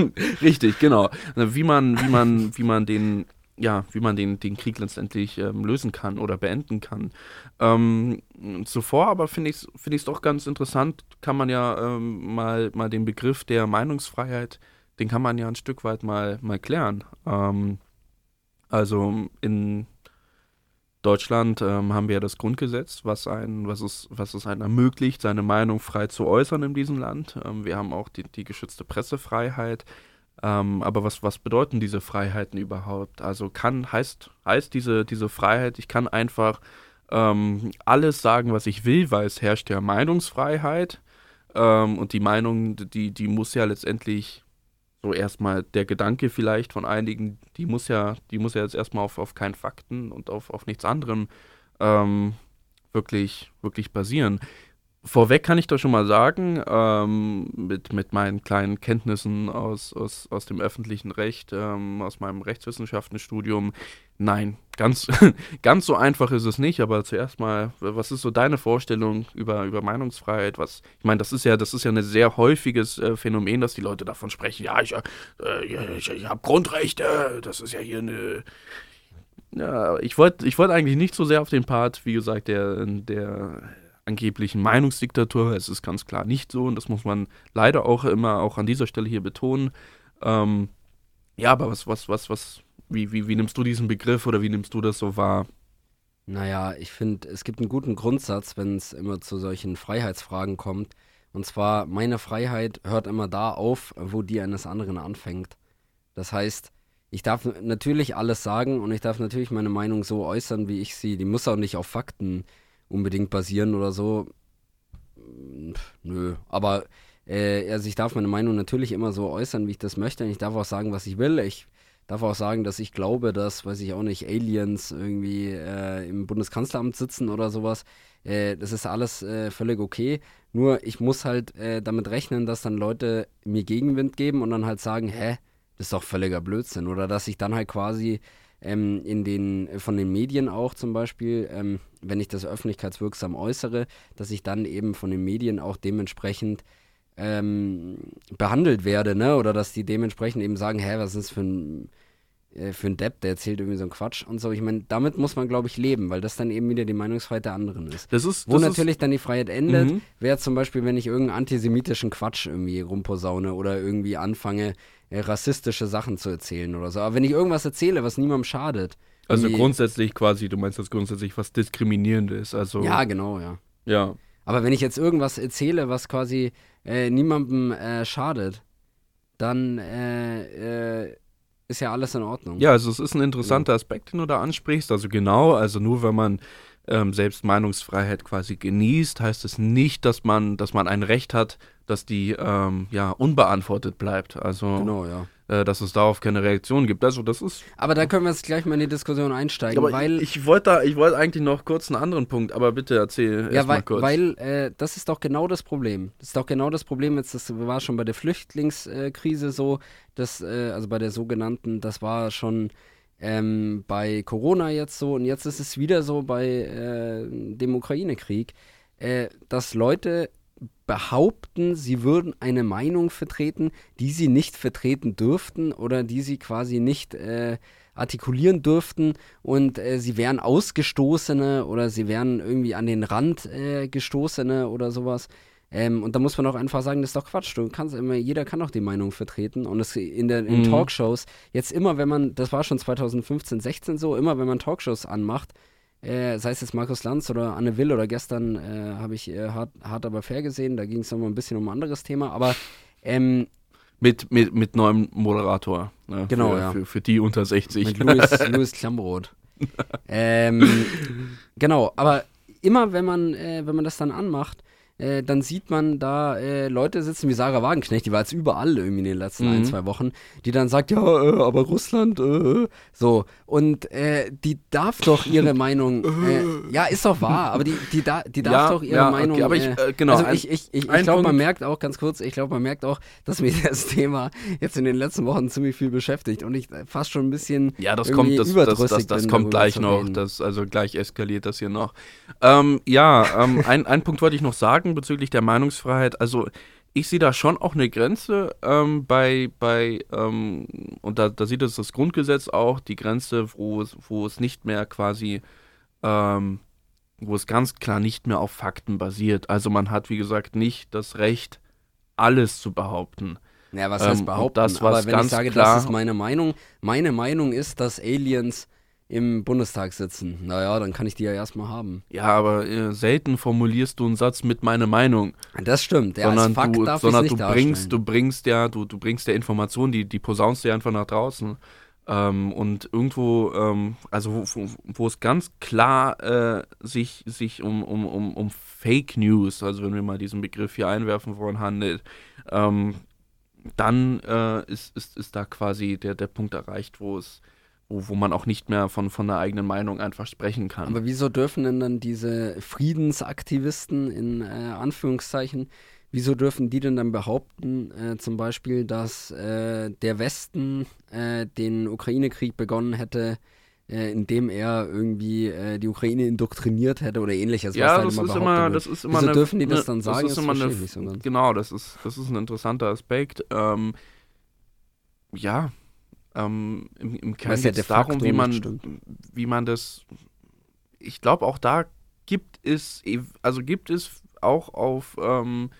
<laughs> Richtig, genau. Wie man, wie man, wie man den, ja, wie man den, den Krieg letztendlich ähm, lösen kann oder beenden kann. Ähm, zuvor aber finde ich es find doch ganz interessant, kann man ja ähm, mal, mal den Begriff der Meinungsfreiheit den kann man ja ein Stück weit mal, mal klären. Ähm, also in Deutschland ähm, haben wir ja das Grundgesetz, was, ein, was, es, was es einem ermöglicht, seine Meinung frei zu äußern in diesem Land. Ähm, wir haben auch die, die geschützte Pressefreiheit. Ähm, aber was, was bedeuten diese Freiheiten überhaupt? Also kann, heißt, heißt diese, diese Freiheit, ich kann einfach ähm, alles sagen, was ich will, weil es herrscht ja Meinungsfreiheit. Ähm, und die Meinung, die, die muss ja letztendlich so erstmal der Gedanke vielleicht von einigen, die muss ja, die muss ja jetzt erstmal auf, auf keinen Fakten und auf, auf nichts anderem ähm, wirklich, wirklich basieren. Vorweg kann ich doch schon mal sagen, ähm, mit, mit meinen kleinen Kenntnissen aus, aus, aus dem öffentlichen Recht, ähm, aus meinem Rechtswissenschaftenstudium, nein, ganz, <laughs> ganz so einfach ist es nicht, aber zuerst mal, was ist so deine Vorstellung über, über Meinungsfreiheit? Was, ich meine, das ist ja, das ist ja ein sehr häufiges äh, Phänomen, dass die Leute davon sprechen, ja, ich, äh, ich, ich habe Grundrechte, das ist ja hier eine. Ja, ich wollte ich wollt eigentlich nicht so sehr auf den Part, wie gesagt, der, der angeblichen Meinungsdiktatur. Es ist ganz klar nicht so und das muss man leider auch immer auch an dieser Stelle hier betonen. Ähm, ja, aber was, was, was, was, wie, wie, wie nimmst du diesen Begriff oder wie nimmst du das so wahr? Naja, ich finde, es gibt einen guten Grundsatz, wenn es immer zu solchen Freiheitsfragen kommt. Und zwar, meine Freiheit hört immer da auf, wo die eines anderen anfängt. Das heißt, ich darf natürlich alles sagen und ich darf natürlich meine Meinung so äußern, wie ich sie. Die muss auch nicht auf Fakten unbedingt basieren oder so. Nö, aber äh, also ich darf meine Meinung natürlich immer so äußern, wie ich das möchte. Und ich darf auch sagen, was ich will. Ich darf auch sagen, dass ich glaube, dass, weiß ich auch nicht, Aliens irgendwie äh, im Bundeskanzleramt sitzen oder sowas. Äh, das ist alles äh, völlig okay. Nur ich muss halt äh, damit rechnen, dass dann Leute mir Gegenwind geben und dann halt sagen, hä, das ist doch völliger Blödsinn. Oder dass ich dann halt quasi ähm, in den, äh, von den Medien auch zum Beispiel, ähm, wenn ich das öffentlichkeitswirksam äußere, dass ich dann eben von den Medien auch dementsprechend ähm, behandelt werde, ne? Oder dass die dementsprechend eben sagen, hä, was ist das für ein, äh, für ein Depp, der erzählt irgendwie so einen Quatsch und so. Ich meine, damit muss man, glaube ich, leben, weil das dann eben wieder die Meinungsfreiheit der anderen ist. Das ist, Wo das natürlich dann die Freiheit endet, Mhm. wäre zum Beispiel, wenn ich irgendeinen antisemitischen Quatsch irgendwie rumposaune oder irgendwie anfange, äh, rassistische Sachen zu erzählen oder so. Aber wenn ich irgendwas erzähle, was niemandem schadet. also grundsätzlich quasi, du meinst das grundsätzlich was Diskriminierendes, also Ja, genau, ja. ja. Aber wenn ich jetzt irgendwas erzähle, was quasi äh, niemandem äh, schadet, dann äh, äh, ist ja alles in Ordnung. Ja, also es ist ein interessanter Aspekt, den du da ansprichst. Also genau, also nur wenn man ähm, selbst Meinungsfreiheit quasi genießt, heißt es nicht, dass man, dass man ein Recht hat, dass die ähm, ja unbeantwortet bleibt. Also Genau, ja. Äh, dass es darauf keine Reaktion gibt. Also das ist. Aber da können wir jetzt gleich mal in die Diskussion einsteigen, aber weil ich, ich wollte da, ich wollte eigentlich noch kurz einen anderen Punkt, aber bitte erzähl Ja, erst mal weil, kurz. weil äh, das ist doch genau das Problem. Das ist doch genau das Problem, jetzt das war schon bei der Flüchtlingskrise so, dass, äh, also bei der sogenannten, das war schon ähm, bei Corona jetzt so und jetzt ist es wieder so bei äh, dem Ukraine-Krieg, äh, dass Leute behaupten, sie würden eine Meinung vertreten, die sie nicht vertreten dürften oder die sie quasi nicht äh, artikulieren dürften und äh, sie wären Ausgestoßene oder sie wären irgendwie an den Rand äh, gestoßene oder sowas. Ähm, und da muss man auch einfach sagen, das ist doch Quatsch. Du kannst immer, jeder kann doch die Meinung vertreten. Und es in, der, in Mhm. Talkshows, jetzt immer, wenn man, das war schon 2015, 16 so, immer wenn man Talkshows anmacht, äh, sei es jetzt Markus Lanz oder Anne Will oder gestern äh, habe ich äh, hart, hart aber fair gesehen, da ging es nochmal ein bisschen um ein anderes Thema, aber ähm, mit, mit, mit neuem Moderator. Ne? Genau, für, ja. für, für die unter 60. Mit Louis, <laughs> Louis Klambrot. ähm, genau, aber immer wenn man, äh, wenn man das dann anmacht, äh, dann sieht man da äh, Leute sitzen wie Sarah Wagenknecht, die war jetzt überall irgendwie in den letzten Mhm. ein, zwei Wochen, die dann sagt, ja, äh, aber Russland, äh, so. Und äh, die darf doch ihre <laughs> Meinung, ja, ist doch wahr, aber die, die, da, die darf Ja, doch ihre ja, Meinung. okay, aber ich, genau, also ich, ich, ich, ich glaube, man merkt auch, ganz kurz, ich glaube, man merkt auch, dass mich <laughs> das Thema jetzt in den letzten Wochen ziemlich viel beschäftigt und ich fast schon ein bisschen Ja, das kommt, das, das, das, das kommt gleich noch. Das, also gleich eskaliert das hier noch. Ähm, ja, ähm, ein, ein Punkt wollte ich noch sagen bezüglich der Meinungsfreiheit. Also ich sehe da schon auch eine Grenze ähm, bei, bei ähm, und da, da sieht es das Grundgesetz auch, die Grenze, wo es, wo es nicht mehr quasi, ähm, wo es ganz klar nicht mehr auf Fakten basiert. Also man hat, wie gesagt, nicht das Recht, alles zu behaupten. Ja, was Ähm, heißt und behaupten? das, was Aber wenn ich sage, das ist meine Meinung, meine Meinung ist, dass Aliens im Bundestag sitzen. Naja, dann kann ich die ja erstmal haben. Ja, aber äh, selten formulierst du einen Satz mit meiner Meinung. Das stimmt. Ja, sondern als du, sondern du bringst, du bringst ja, du, du bringst ja Informationen, die, die posaunst dir einfach nach draußen. Ähm, und irgendwo, ähm, also wo, wo, wo es ganz klar äh, sich, sich um, um, um, um Fake News, also wenn wir mal diesen Begriff hier einwerfen wollen, handelt, ähm, dann äh, ist, ist, ist da quasi der, der Punkt erreicht, wo es, wo, man auch nicht mehr von, von der eigenen Meinung einfach sprechen kann. Aber wieso dürfen denn dann diese Friedensaktivisten in äh, Anführungszeichen, wieso dürfen die denn dann behaupten, äh, zum Beispiel, dass äh, der Westen äh, den Ukraine-Krieg begonnen hätte, äh, indem er irgendwie äh, die Ukraine indoktriniert hätte oder ähnliches? Ja, was das halt ist immer immer, das ist immer Wieso eine, dürfen die das ne- dann sagen? Das ist immer verstehe eine, so genau, das ist, das ist ein interessanter Aspekt. Ähm, ja, ähm, im, im Kern ja geht es darum, facto wie man, wie man das. Ich glaube, auch da gibt es, ev- also gibt es auch auf, ähm,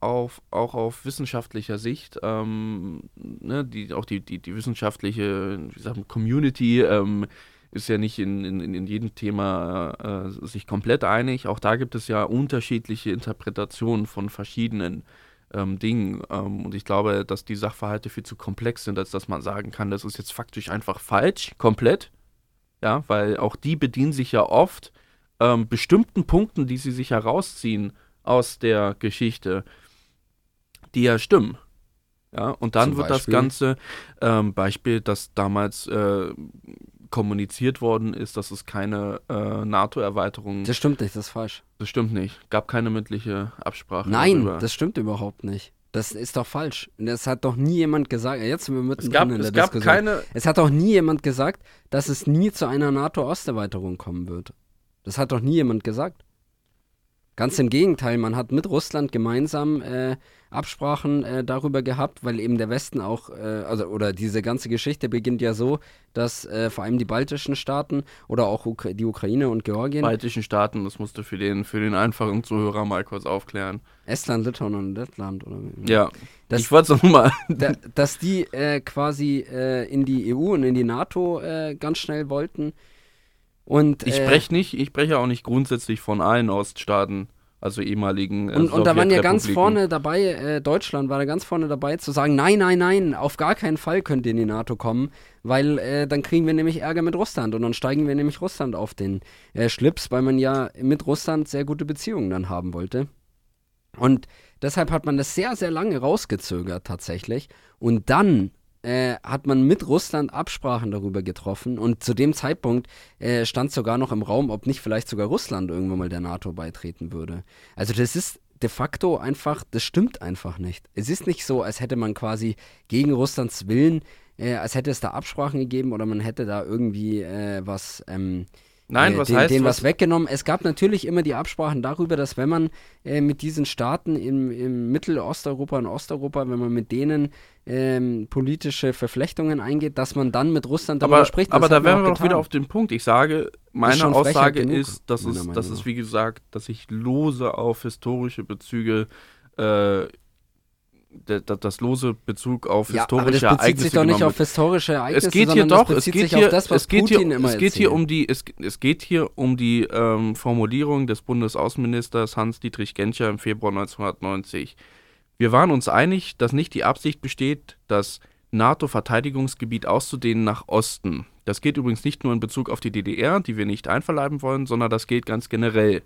auf auch auf wissenschaftlicher Sicht, ähm, ne, die, auch die, die, die wissenschaftliche wie sagt man, Community ähm, ist ja nicht in, in, in jedem Thema äh, sich komplett einig. Auch da gibt es ja unterschiedliche Interpretationen von verschiedenen ähm, Dingen. Ähm, und ich glaube, dass die Sachverhalte viel zu komplex sind, als dass man sagen kann, das ist jetzt faktisch einfach falsch, komplett. Ja, weil auch die bedienen sich ja oft ähm, bestimmten Punkten, die sie sich herausziehen aus der Geschichte, die ja stimmen. Ja, und dann Zum wird das Beispiel? Ganze, ähm, Beispiel, dass damals äh, kommuniziert worden ist, dass es keine äh, NATO-Erweiterung, Das stimmt nicht, das ist falsch. das stimmt nicht, gab keine mündliche Absprache. Nein, darüber. das stimmt überhaupt nicht. Das ist doch falsch. Das hat doch nie jemand gesagt. Jetzt sind wir es gab, in der es gab Diskussion. keine, Es hat doch nie jemand gesagt, dass es nie zu einer NATO-Osterweiterung kommen wird. Das hat doch nie jemand gesagt. Ganz im Gegenteil, man hat mit Russland gemeinsam äh, Absprachen äh, darüber gehabt, weil eben der Westen auch, äh, also oder diese ganze Geschichte beginnt ja so, dass äh, vor allem die baltischen Staaten oder auch Ukra die Ukraine und Georgien. Baltischen Staaten, das musst du für den, für den einfachen Zuhörer mal kurz aufklären. Estland, Litauen und Lettland oder Ja. Das- ich wollte es nochmal. <laughs> da, dass die äh, quasi äh, in die EU und in die NATO ganz schnell wollten. Und, Ich äh, spreche nicht, ich spreche auch nicht grundsätzlich von allen Oststaaten, also ehemaligen. Äh, Und, und da waren ja ganz vorne dabei, äh, Deutschland war da ganz vorne dabei, zu sagen, nein, nein, nein, auf gar keinen Fall könnt ihr in die NATO kommen, weil äh, dann kriegen wir nämlich Ärger mit Russland und dann steigen wir nämlich Russland auf den äh, Schlips, weil man ja mit Russland sehr gute Beziehungen dann haben wollte. Und deshalb hat man das sehr, sehr lange rausgezögert tatsächlich. Und dann äh, hat man mit Russland Absprachen darüber getroffen und zu dem Zeitpunkt äh, stand sogar noch im Raum, ob nicht vielleicht sogar Russland irgendwann mal der NATO beitreten würde. Also das ist de facto einfach, das stimmt einfach nicht. Es ist nicht so, als hätte man quasi gegen Russlands Willen, äh, als hätte es da Absprachen gegeben oder man hätte da irgendwie äh, was ähm, Nein, äh, was den, heißt denen was? was weggenommen. Es gab natürlich immer die Absprachen darüber, dass wenn man äh, mit diesen Staaten im, im Mittelosteuropa und Osteuropa, wenn man mit denen ähm, politische Verflechtungen eingeht, dass man dann mit Russland darüber aber, spricht. aber da wären wir auch doch wieder auf den Punkt. Ich sage, meine Aussage genug, ist, dass es, dass es wie gesagt, dass ich lose auf historische Bezüge, äh, das lose Bezug auf Ja, aber das historische bezieht Ereignisse sich doch nicht auf historische Ereignisse, es geht hier sondern doch, es geht hier, das, es geht Putin hier, es geht hier um die, es, es geht hier um die ähm, Formulierung des Bundesaußenministers Hans-Dietrich Genscher im Februar 1990. Wir waren uns einig, dass nicht die Absicht besteht, das NATO-Verteidigungsgebiet auszudehnen nach Osten. Das geht übrigens nicht nur in Bezug auf die DDR, die wir nicht einverleiben wollen, sondern das geht ganz generell.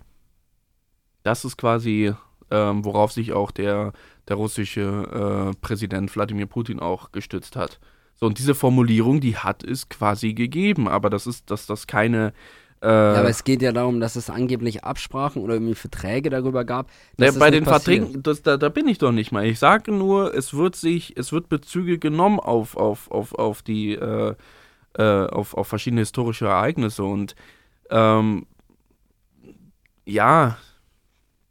Das ist quasi, ähm, worauf sich auch der, der russische äh, Präsident Wladimir Putin auch gestützt hat. So, und diese Formulierung, die hat es quasi gegeben, aber das ist, dass das keine. Äh, Ja, aber es geht ja darum, dass es angeblich Absprachen oder irgendwie Verträge darüber gab. Ja, das bei den. Verträgen, das, da, da bin ich doch nicht mal. Ich sage nur, es wird sich, es wird Bezüge genommen auf, auf, auf, auf die, äh, äh, auf, auf verschiedene historische Ereignisse und ähm, ja,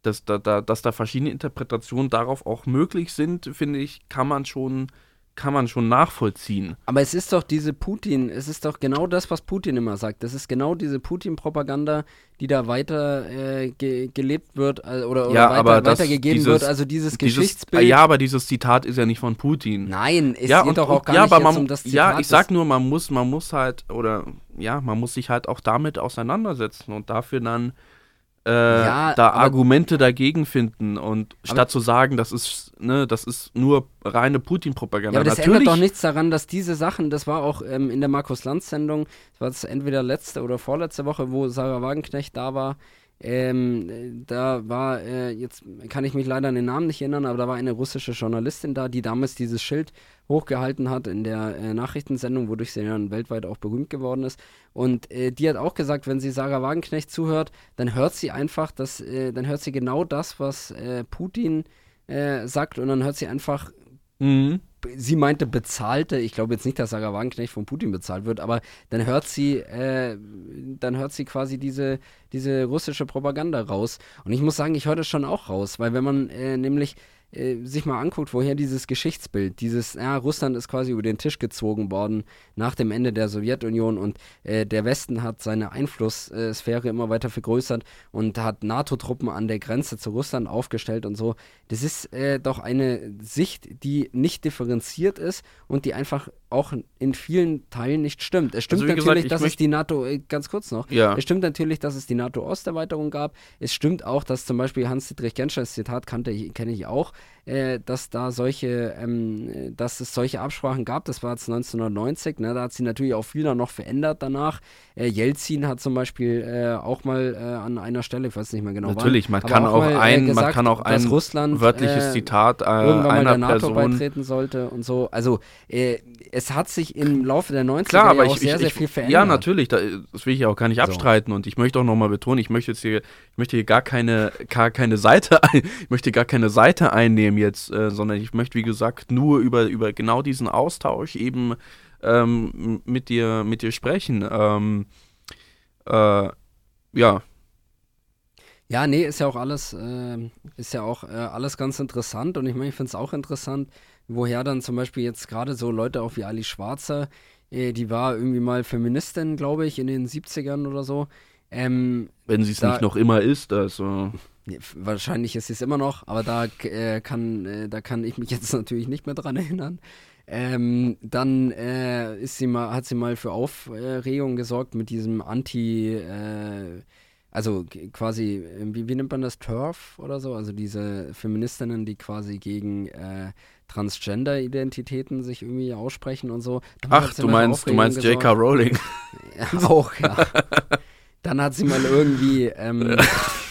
dass da, da, dass da verschiedene Interpretationen darauf auch möglich sind, finde ich, kann man schon, kann man schon nachvollziehen. Aber es ist doch diese Putin, es ist doch genau das, was Putin immer sagt. Das ist genau diese Putin-Propaganda, die da weiter äh, ge gelebt wird äh, oder, oder Ja, weiter, aber weitergegeben dieses- wird. Also dieses, Dieses, Geschichtsbild. ja, aber dieses Zitat ist ja nicht von Putin. Nein, es ja, geht und, doch auch gar ja, nicht aber man, um das Zitat. Ja, ich sag nur, man muss, man muss halt, oder ja, man muss sich halt auch damit auseinandersetzen und dafür dann äh, Ja, da Argumente dagegen finden und statt zu sagen, das ist, ne, das ist nur reine Putin-Propaganda. Ja, aber das Natürlich, ändert doch nichts daran, dass diese Sachen, das war auch ähm, in der Markus-Lanz-Sendung, das war das entweder letzte oder vorletzte Woche, wo Sarah Wagenknecht da war, ähm, äh, da war, äh, jetzt kann ich mich leider an den Namen nicht erinnern, aber da war eine russische Journalistin da, die damals dieses Schild hochgehalten hat in der äh, Nachrichtensendung, wodurch sie dann weltweit auch berühmt geworden ist. Und äh, die hat auch gesagt, wenn sie Sarah Wagenknecht zuhört, dann hört sie einfach, das, äh, dann hört sie genau das, was äh, Putin äh, sagt und dann hört sie einfach Mhm. sie meinte bezahlte, ich glaube jetzt nicht, dass Sarah Wagenknecht von Putin bezahlt wird, aber dann hört sie, äh, dann hört sie quasi diese, diese russische Propaganda raus. Und ich muss sagen, ich höre das schon auch raus, weil wenn man äh, nämlich äh, sich mal anguckt, woher dieses Geschichtsbild, dieses, ja, Russland ist quasi über den Tisch gezogen worden nach dem Ende der Sowjetunion und äh, der Westen hat seine Einflusssphäre immer weiter vergrößert und hat NATO-Truppen an der Grenze zu Russland aufgestellt und so. Das ist äh, doch eine Sicht, die nicht differenziert ist und die einfach auch in vielen Teilen nicht stimmt. Es stimmt Also gesagt, natürlich, ich dass es die NATO, äh, ganz kurz noch, Ja. es stimmt natürlich, dass es die NATO-Osterweiterung gab. Es stimmt auch, dass zum Beispiel Hans-Dietrich Genscher, das Zitat kannte ich, kenne ich auch, äh, dass da solche, ähm, äh, dass es solche Absprachen gab. Das war jetzt 1990, ne? da hat sie natürlich auch viel noch verändert danach. Äh, Jelzin hat zum Beispiel äh, auch mal äh, an einer Stelle, ich weiß nicht mehr genau Natürlich, wann, man kann auch mal, äh, ein- man gesagt, kann auch ein Russland, Wörtliches Zitat irgendwann mal einer der NATO Person. beitreten sollte und so. Also es hat sich im Laufe der 90er Klar, aber ja auch ich, sehr, ich, sehr ich, viel verändert. Ja, natürlich, da, das will ich auch gar nicht So. abstreiten und ich möchte auch nochmal betonen, ich möchte jetzt hier, ich möchte hier gar keine, gar keine Seite, <laughs> ich möchte gar keine Seite einnehmen jetzt, äh, sondern ich möchte, wie gesagt, nur über, über genau diesen Austausch eben ähm, mit dir, mit dir sprechen. Ähm, äh, ja, Ja, nee, ist ja auch alles, äh, ist ja auch äh, alles ganz interessant und ich meine, ich finde es auch interessant, woher dann zum Beispiel jetzt gerade so Leute auch wie Ali Schwarzer, äh, die war irgendwie mal Feministin, glaube ich, in den 70ern oder so. Ähm, Wenn sie es nicht noch immer ist, also. Wahrscheinlich ist sie es immer noch, aber da äh, kann, äh, da kann ich mich <laughs> jetzt natürlich nicht mehr dran erinnern. Ähm, dann äh, ist sie mal, hat sie mal für Aufregung gesorgt mit diesem Anti, äh, also quasi, äh, wie, wie nennt man das, Turf oder so? Also diese Feministinnen, die quasi gegen äh, Transgender-Identitäten sich irgendwie aussprechen und so. Hat Ach, du meinst, du meinst. J.K. Rowling. <laughs> Ja, auch, ja. Dann hat sie mal irgendwie, ähm, <laughs>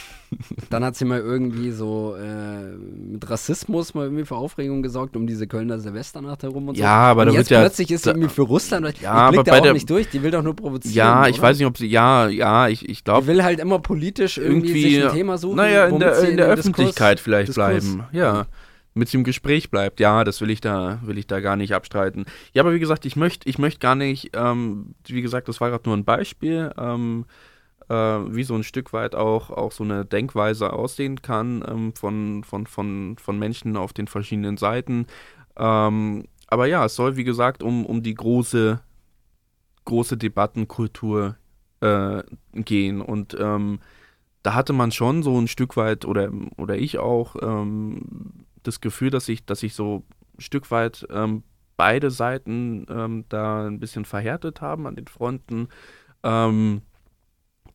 dann hat sie mal irgendwie so äh, mit Rassismus mal irgendwie für Aufregung gesorgt um diese Kölner Silvesternacht herum und so. Ja, aber und da jetzt wird ja- plötzlich ist sie irgendwie für Russland. weil Ja, ich blick aber da auch der- nicht durch, die will doch nur provozieren. Ja, ich oder? weiß nicht, ob sie. Ja, ja, ich, ich Die glaube. will halt immer politisch irgendwie, Irgendwie. sich ein Thema suchen. naja, in der, in der den Diskurs- Öffentlichkeit vielleicht Diskurs- bleiben. Ja. Mit sie im Gespräch bleibt. Ja, das will ich da, will ich da gar nicht abstreiten. Ja, aber wie gesagt, ich möchte, ich möchte gar nicht, ähm, wie gesagt, das war gerade nur ein Beispiel, ähm, äh, wie so ein Stück weit auch, auch so eine Denkweise aussehen kann ähm, von, von, von, von Menschen auf den verschiedenen Seiten. Ähm, aber ja, es soll, wie gesagt, um, um die große, große Debattenkultur äh, gehen. Und ähm, da hatte man schon so ein Stück weit, oder, oder ich auch, ähm, das Gefühl, dass ich, dass ich so ein Stück weit ähm, beide Seiten ähm, da ein bisschen verhärtet haben an den Fronten. Ähm,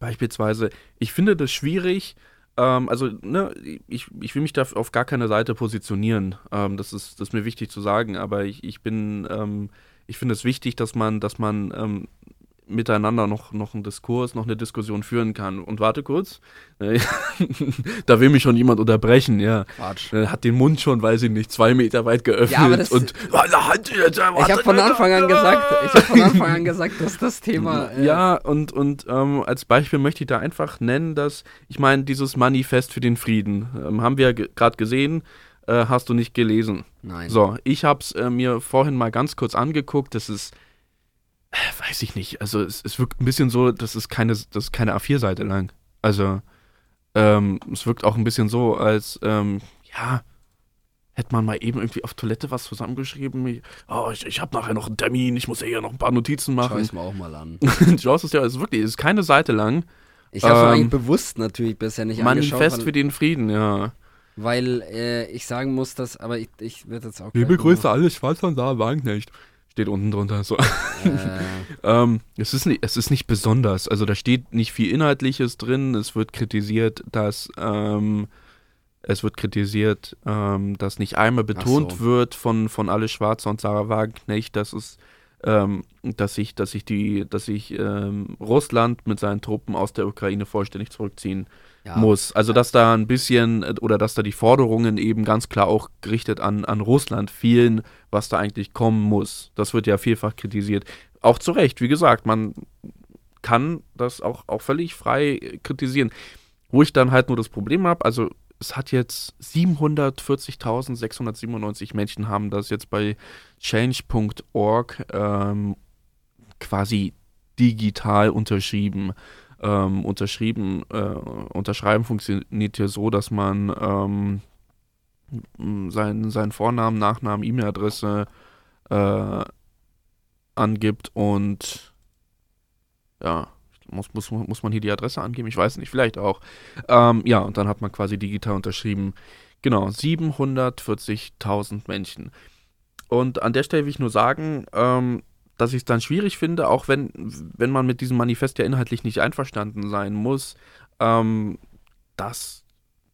beispielsweise, ich finde das schwierig, ähm, also, ne, ich, ich will mich da auf gar keine Seite positionieren. Ähm, das, ist, das ist mir wichtig zu sagen, aber ich, ich bin, ähm, ich finde es wichtig, dass man, dass man ähm, miteinander noch, noch einen Diskurs, noch eine Diskussion führen kann. Und warte kurz, äh, <laughs> da will mich schon jemand unterbrechen, ja. Quatsch. Er hat den Mund schon, weiß ich nicht, zwei Meter weit geöffnet Ja, aber das- und Ich habe von Anfang an gesagt, ich habe von Anfang an gesagt, dass das Thema. Äh, Ja, und, und ähm, als Beispiel möchte ich da einfach nennen, dass, ich meine, dieses Manifest für den Frieden, ähm, haben wir ge gerade gesehen, äh, hast du nicht gelesen. Nein. So, ich habe es äh, mir vorhin mal ganz kurz angeguckt, das ist, äh, weiß ich nicht, also es, es wirkt ein bisschen so, das ist keine, das ist keine A4-Seite lang. Also, ähm, es wirkt auch ein bisschen so, als, ähm, ja, hätte man mal eben irgendwie auf Toilette was zusammengeschrieben. Ich, oh, ich, ich habe nachher noch einen Termin, ich muss ja hier noch ein paar Notizen Schau machen. es mir auch mal an. <laughs> Jaws ist ja ist wirklich, ist keine Seite lang. Ich habe es Ähm, eigentlich bewusst natürlich bisher nicht Manifest angeschaut, für weil, den Frieden, ja. weil äh, ich sagen muss, dass, aber ich, ich werde jetzt auch. Liebe Grüße alle Schweizer und Sarah Wagenknecht. Steht unten drunter. So. Äh, <laughs> ähm, es, ist nicht, es ist nicht besonders. Also da steht nicht viel Inhaltliches drin. Es wird kritisiert, dass ähm, es wird kritisiert, ähm, dass nicht einmal betont so. wird von, von Alle Schwarzer und Sarah Wagenknecht, dass es ähm, dass sich, dass sich die, dass sich ähm, Russland mit seinen Truppen aus der Ukraine vollständig zurückziehen ja, muss. Also dass da ein bisschen oder dass da die Forderungen eben ganz klar auch gerichtet an, an Russland fielen, was da eigentlich kommen muss. Das wird ja vielfach kritisiert. Auch zu Recht, wie gesagt, man kann das auch, auch völlig frei kritisieren. Wo ich dann halt nur das Problem habe, also es hat jetzt 740.697 Menschen haben das jetzt bei change.org ähm, quasi digital unterschrieben. Ähm, unterschrieben, äh, unterschreiben funktioniert ja so, dass man ähm, seinen, seinen Vornamen, Nachnamen, E-Mail-Adresse äh, angibt und ja, muss, muss, muss man hier die Adresse angeben? Ich weiß nicht, vielleicht auch. Ähm, ja, und dann hat man quasi digital unterschrieben. Genau, 740.000 Menschen. Und an der Stelle will ich nur sagen, ähm, dass ich es dann schwierig finde, auch wenn, wenn man mit diesem Manifest ja inhaltlich nicht einverstanden sein muss, ähm, dass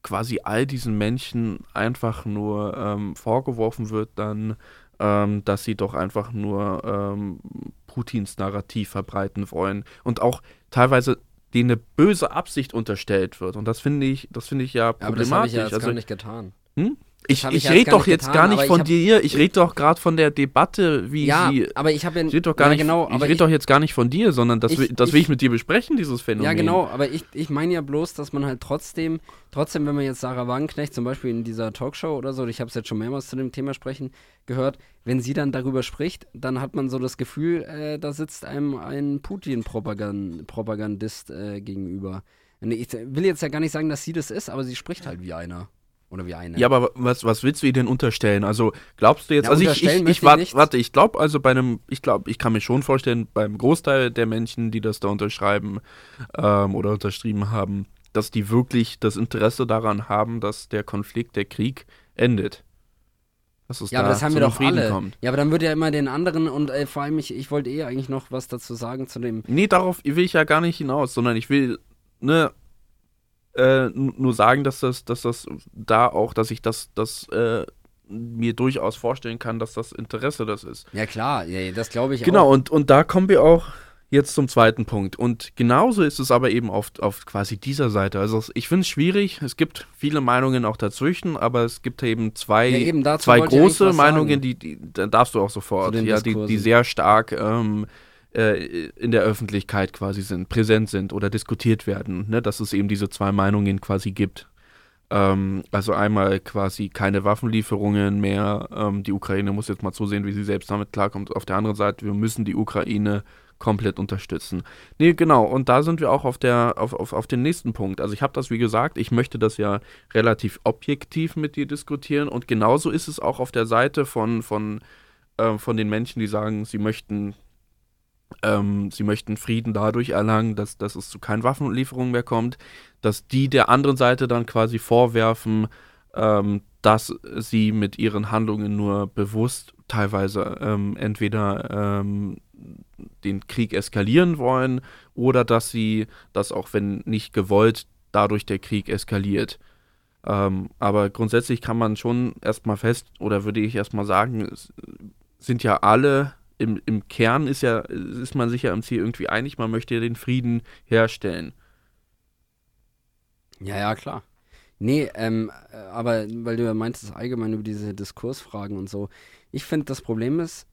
quasi all diesen Menschen einfach nur ähm, vorgeworfen wird, dann, ähm, dass sie doch einfach nur ähm, Putins Narrativ verbreiten wollen und auch teilweise denen eine böse Absicht unterstellt wird. Und das finde ich, das finde ich ja aber das habe problematisch. ich ja jetzt also, gar nicht getan. Ich, ich ich rede doch jetzt getan, gar nicht ich von hab- dir, ich rede doch gerade von der Debatte, wie ja, sie. aber ich habe ja. Ich rede doch gar ja, nicht, genau, ich rede ich, doch jetzt gar nicht von dir, sondern das, Ich- will, das will ich- ich mit dir besprechen, dieses Phänomen. Ja, genau, aber ich, ich meine ja bloß, dass man halt trotzdem, trotzdem, wenn man jetzt Sarah Wagenknecht zum Beispiel in dieser Talkshow oder so, ich habe es jetzt schon mehrmals zu dem Thema sprechen gehört, wenn sie dann darüber spricht, dann hat man so das Gefühl, äh, da sitzt einem ein Putin-Propagandist äh, gegenüber. Ich will jetzt ja gar nicht sagen, dass sie das ist, aber sie spricht halt wie einer. Oder wie eine. Ja, aber was, was willst du ihr denn unterstellen? Also glaubst du jetzt, Ja, also ich, ich, ich ich warte, nichts. warte, ich glaube also bei einem, ich glaube, ich kann mir schon vorstellen, beim Großteil der Menschen, die das da unterschreiben ähm, oder unterschrieben haben, dass die wirklich das Interesse daran haben, dass der Konflikt, der Krieg endet. Ja, da aber das haben wir doch Frieden alle. kommt. Ja, aber dann würde ja immer den anderen und äh, vor allem, ich, ich wollte eh eigentlich noch was dazu sagen zu dem. Nee, darauf will ich ja gar nicht hinaus, sondern ich will, ne, äh, nur sagen, dass das, dass das da auch, dass ich das, das äh, mir durchaus vorstellen kann, dass das Interesse das ist. Ja, klar, ja, das glaube ich Genau, auch. und, und da kommen wir auch jetzt zum zweiten Punkt. Und genauso ist es aber eben auf, auf quasi dieser Seite. Also ich finde es schwierig, es gibt viele Meinungen auch dazwischen, aber es gibt eben zwei, Ja, eben, zwei große Meinungen, die, die da darfst du auch sofort, ja, die, die sehr stark ähm, äh, in der Öffentlichkeit quasi sind, präsent sind oder diskutiert werden, ne? dass es eben diese zwei Meinungen quasi gibt. Ähm, also einmal quasi keine Waffenlieferungen mehr. Ähm, die Ukraine muss jetzt mal zusehen, wie sie selbst damit klarkommt. Auf der anderen Seite, wir müssen die Ukraine komplett unterstützen. Nee, genau. Und da sind wir auch auf, der, auf, auf, auf den nächsten Punkt. Also ich habe das, wie gesagt, ich möchte das ja relativ objektiv mit dir diskutieren. Und genauso ist es auch auf der Seite von, von, ähm, von den Menschen, die sagen, sie möchten ähm, sie möchten Frieden dadurch erlangen, dass, dass es zu keinen Waffenlieferungen mehr kommt, dass die der anderen Seite dann quasi vorwerfen, ähm, dass sie mit ihren Handlungen nur bewusst teilweise ähm, entweder ähm, den Krieg eskalieren wollen oder dass sie, dass auch wenn nicht gewollt, dadurch der Krieg eskaliert. Ähm, aber grundsätzlich kann man schon erstmal fest, oder würde ich erstmal sagen, es sind ja alle, im, im Kern ist ja, ist man sich ja im Ziel irgendwie einig, man möchte ja den Frieden herstellen. Ja, ja, klar. Nee, ähm, äh, aber weil du ja meintest allgemein über diese Diskursfragen und so. Ich finde, das Problem ist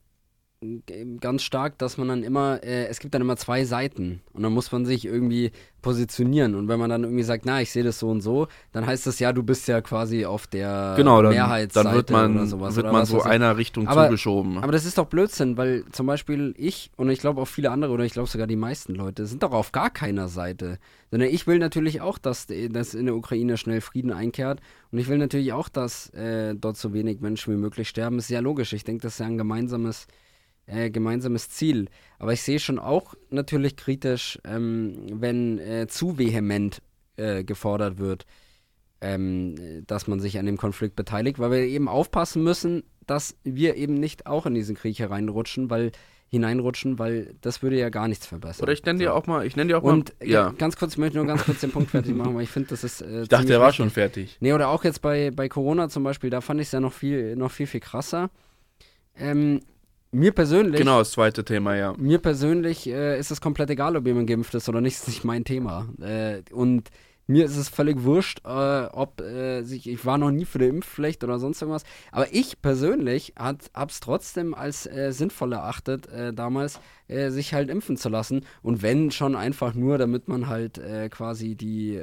ganz stark, dass man dann immer, äh, es gibt dann immer zwei Seiten und dann muss man sich irgendwie positionieren und wenn man dann irgendwie sagt, na, ich sehe das so und so, dann heißt das ja, du bist ja quasi auf der Genau, dann, Mehrheitsseite dann wird man, oder sowas. wird oder man so einer Richtung Aber- zugeschoben. Aber das ist doch Blödsinn, weil zum Beispiel ich und ich glaube auch viele andere oder ich glaube sogar die meisten Leute sind doch auf gar keiner Seite. Sondern ich will natürlich auch, dass, dass in der Ukraine schnell Frieden einkehrt und ich will natürlich auch, dass äh, dort so wenig Menschen wie möglich sterben. Ist ja logisch. Ich denke, das ist ja ein gemeinsames, äh, gemeinsames Ziel. Aber ich sehe schon auch natürlich kritisch, ähm, wenn äh, zu vehement äh, gefordert wird, ähm, dass man sich an dem Konflikt beteiligt, weil wir eben aufpassen müssen, dass wir eben nicht auch in diesen Krieg hereinrutschen, weil hineinrutschen, weil das würde ja gar nichts verbessern. Oder ich nenne dir auch mal, ich nenne dir auch und mal, äh, ja. ganz kurz, ich möchte nur ganz kurz den Punkt fertig machen, weil ich finde, das ist. Äh, Ich dachte, der war schon fertig. Nee, oder auch jetzt bei, bei Corona zum Beispiel, da fand ich es ja noch viel, noch viel, viel krasser. Ähm, mir persönlich, Genau, das zweite Thema, ja. mir persönlich äh, ist es komplett egal, ob jemand geimpft ist oder nicht, ist nicht mein Thema. Äh, und mir ist es völlig wurscht, äh, ob äh, sich, ich war noch nie für die Impfpflicht oder sonst irgendwas, aber ich persönlich habe es trotzdem als äh, sinnvoll erachtet, äh, damals sich halt impfen zu lassen. Und wenn schon einfach nur, damit man halt quasi die,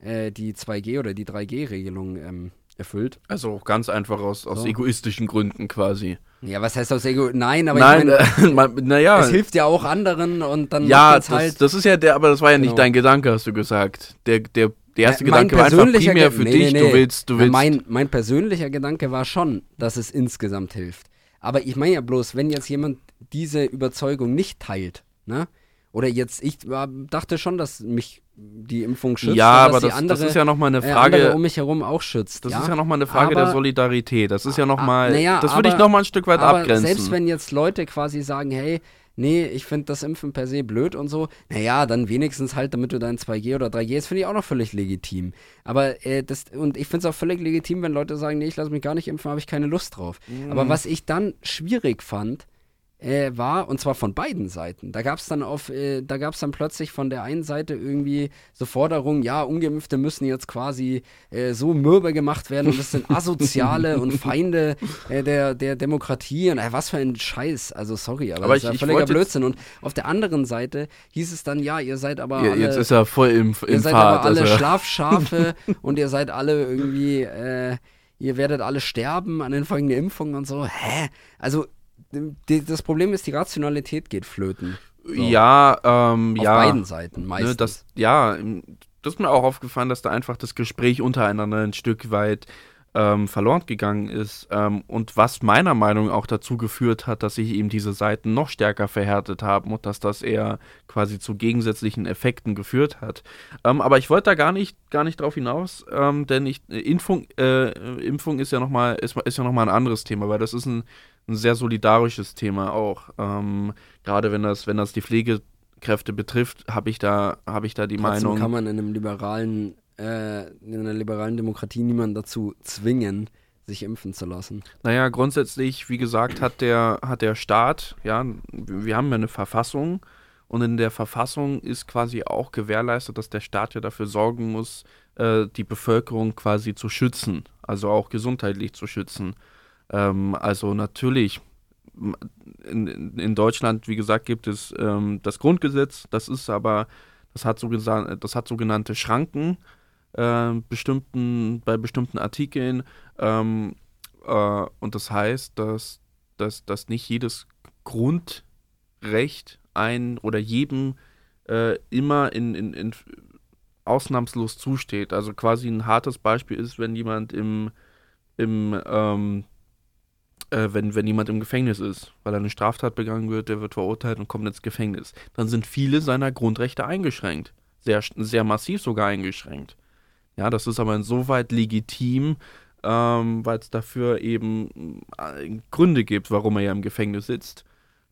die 2G oder die 3G-Regelung ähm, erfüllt. Also auch ganz einfach aus, aus So. egoistischen Gründen quasi. Ja, was heißt aus Ego? Nein, aber Nein, ich meine, äh, <laughs> naja. es hilft ja auch anderen und dann Ja, das, halt. das ist ja der, aber das war ja nicht Genau. dein Gedanke, hast du gesagt. Der, der, der erste Ja, Gedanke war einfach primär für nee, dich. nee, Du nee. willst, du willst. mein, mein persönlicher Gedanke war schon, dass es insgesamt hilft. Aber ich meine ja bloß, wenn jetzt jemand diese Überzeugung nicht teilt, ne? Oder jetzt, ich war, dachte schon, dass mich die Impfung schützt. ja, aber die das, andere, das ist ja nochmal eine äh, Frage. um mich herum auch schützt. das ja? ist ja nochmal eine Frage der Aber- Solidarität. Das ist ja nochmal. naja, das würde ich nochmal ein Stück weit aber abgrenzen. selbst wenn jetzt Leute quasi sagen, hey, nee, ich finde das Impfen per se blöd und so, naja, dann wenigstens halt, damit du dein 2G oder 3G ist, finde ich auch noch völlig legitim. Aber äh, das, und ich finde es auch völlig legitim, wenn Leute sagen, nee, ich lasse mich gar nicht impfen, habe ich keine Lust drauf. Mhm. Aber was ich dann schwierig fand, äh, war, und zwar von beiden Seiten. Da gab es dann auf, äh, da gab es dann plötzlich von der einen Seite irgendwie so Forderungen, ja, Ungeimpfte müssen jetzt quasi äh, so mürbe gemacht werden und das sind Asoziale und <laughs> Feinde äh, der, der Demokratie und äh, was für ein Scheiß. Also sorry, aber, Aber das ist ich- ja ich völliger Blödsinn. Und auf der anderen Seite hieß es dann, ja, ihr seid aber Ja, alle, jetzt ist er voll im, ihr im seid Fahrt. aber alle also. Schlafschafe <laughs> und ihr seid alle irgendwie, äh, ihr werdet alle sterben an den folgenden Impfungen und so. Hä? Also, die, das Problem ist, die Rationalität geht flöten. Ja, ähm, Auf ja. beiden Seiten meistens. Ne, das, ja, das ist mir auch aufgefallen, dass da einfach das Gespräch untereinander ein Stück weit ähm, verloren gegangen ist. Ähm, und was meiner Meinung nach auch dazu geführt hat, dass sich eben diese Seiten noch stärker verhärtet haben und dass das eher quasi zu gegensätzlichen Effekten geführt hat. Ähm, aber ich wollte da gar nicht, gar nicht drauf hinaus, ähm, denn ich, Impfung, äh, Impfung ist ja nochmal ist, ist ja noch mal ein anderes Thema, weil das ist ein, ein sehr solidarisches Thema auch. Ähm, Gerade wenn das, wenn das die Pflegekräfte betrifft, habe ich da, habe ich da die Trotzdem Meinung. kann man in einem liberalen, äh, in einer liberalen Demokratie niemanden dazu zwingen, sich impfen zu lassen. Naja, grundsätzlich, wie gesagt, hat der, hat der Staat, ja, wir haben ja eine Verfassung und in der Verfassung ist quasi auch gewährleistet, dass der Staat ja dafür sorgen muss, äh, die Bevölkerung quasi zu schützen, also auch gesundheitlich zu schützen. Ähm, also natürlich, in, in Deutschland, wie gesagt, gibt es ähm, das Grundgesetz, das ist aber, das hat, so das hat sogenannte Schranken äh, bestimmten, bei bestimmten Artikeln. Ähm, äh, und das heißt, dass, dass, dass nicht jedes Grundrecht ein oder jedem äh, immer in, in, in ausnahmslos zusteht. Also quasi ein hartes Beispiel ist, wenn jemand im, im ähm, äh, wenn, wenn jemand im Gefängnis ist, weil er eine Straftat begangen wird, der wird verurteilt und kommt ins Gefängnis, dann sind viele seiner Grundrechte eingeschränkt. Sehr, sehr massiv sogar eingeschränkt. Ja, das ist aber insoweit legitim, ähm, weil es dafür eben äh, Gründe gibt, warum er ja im Gefängnis sitzt.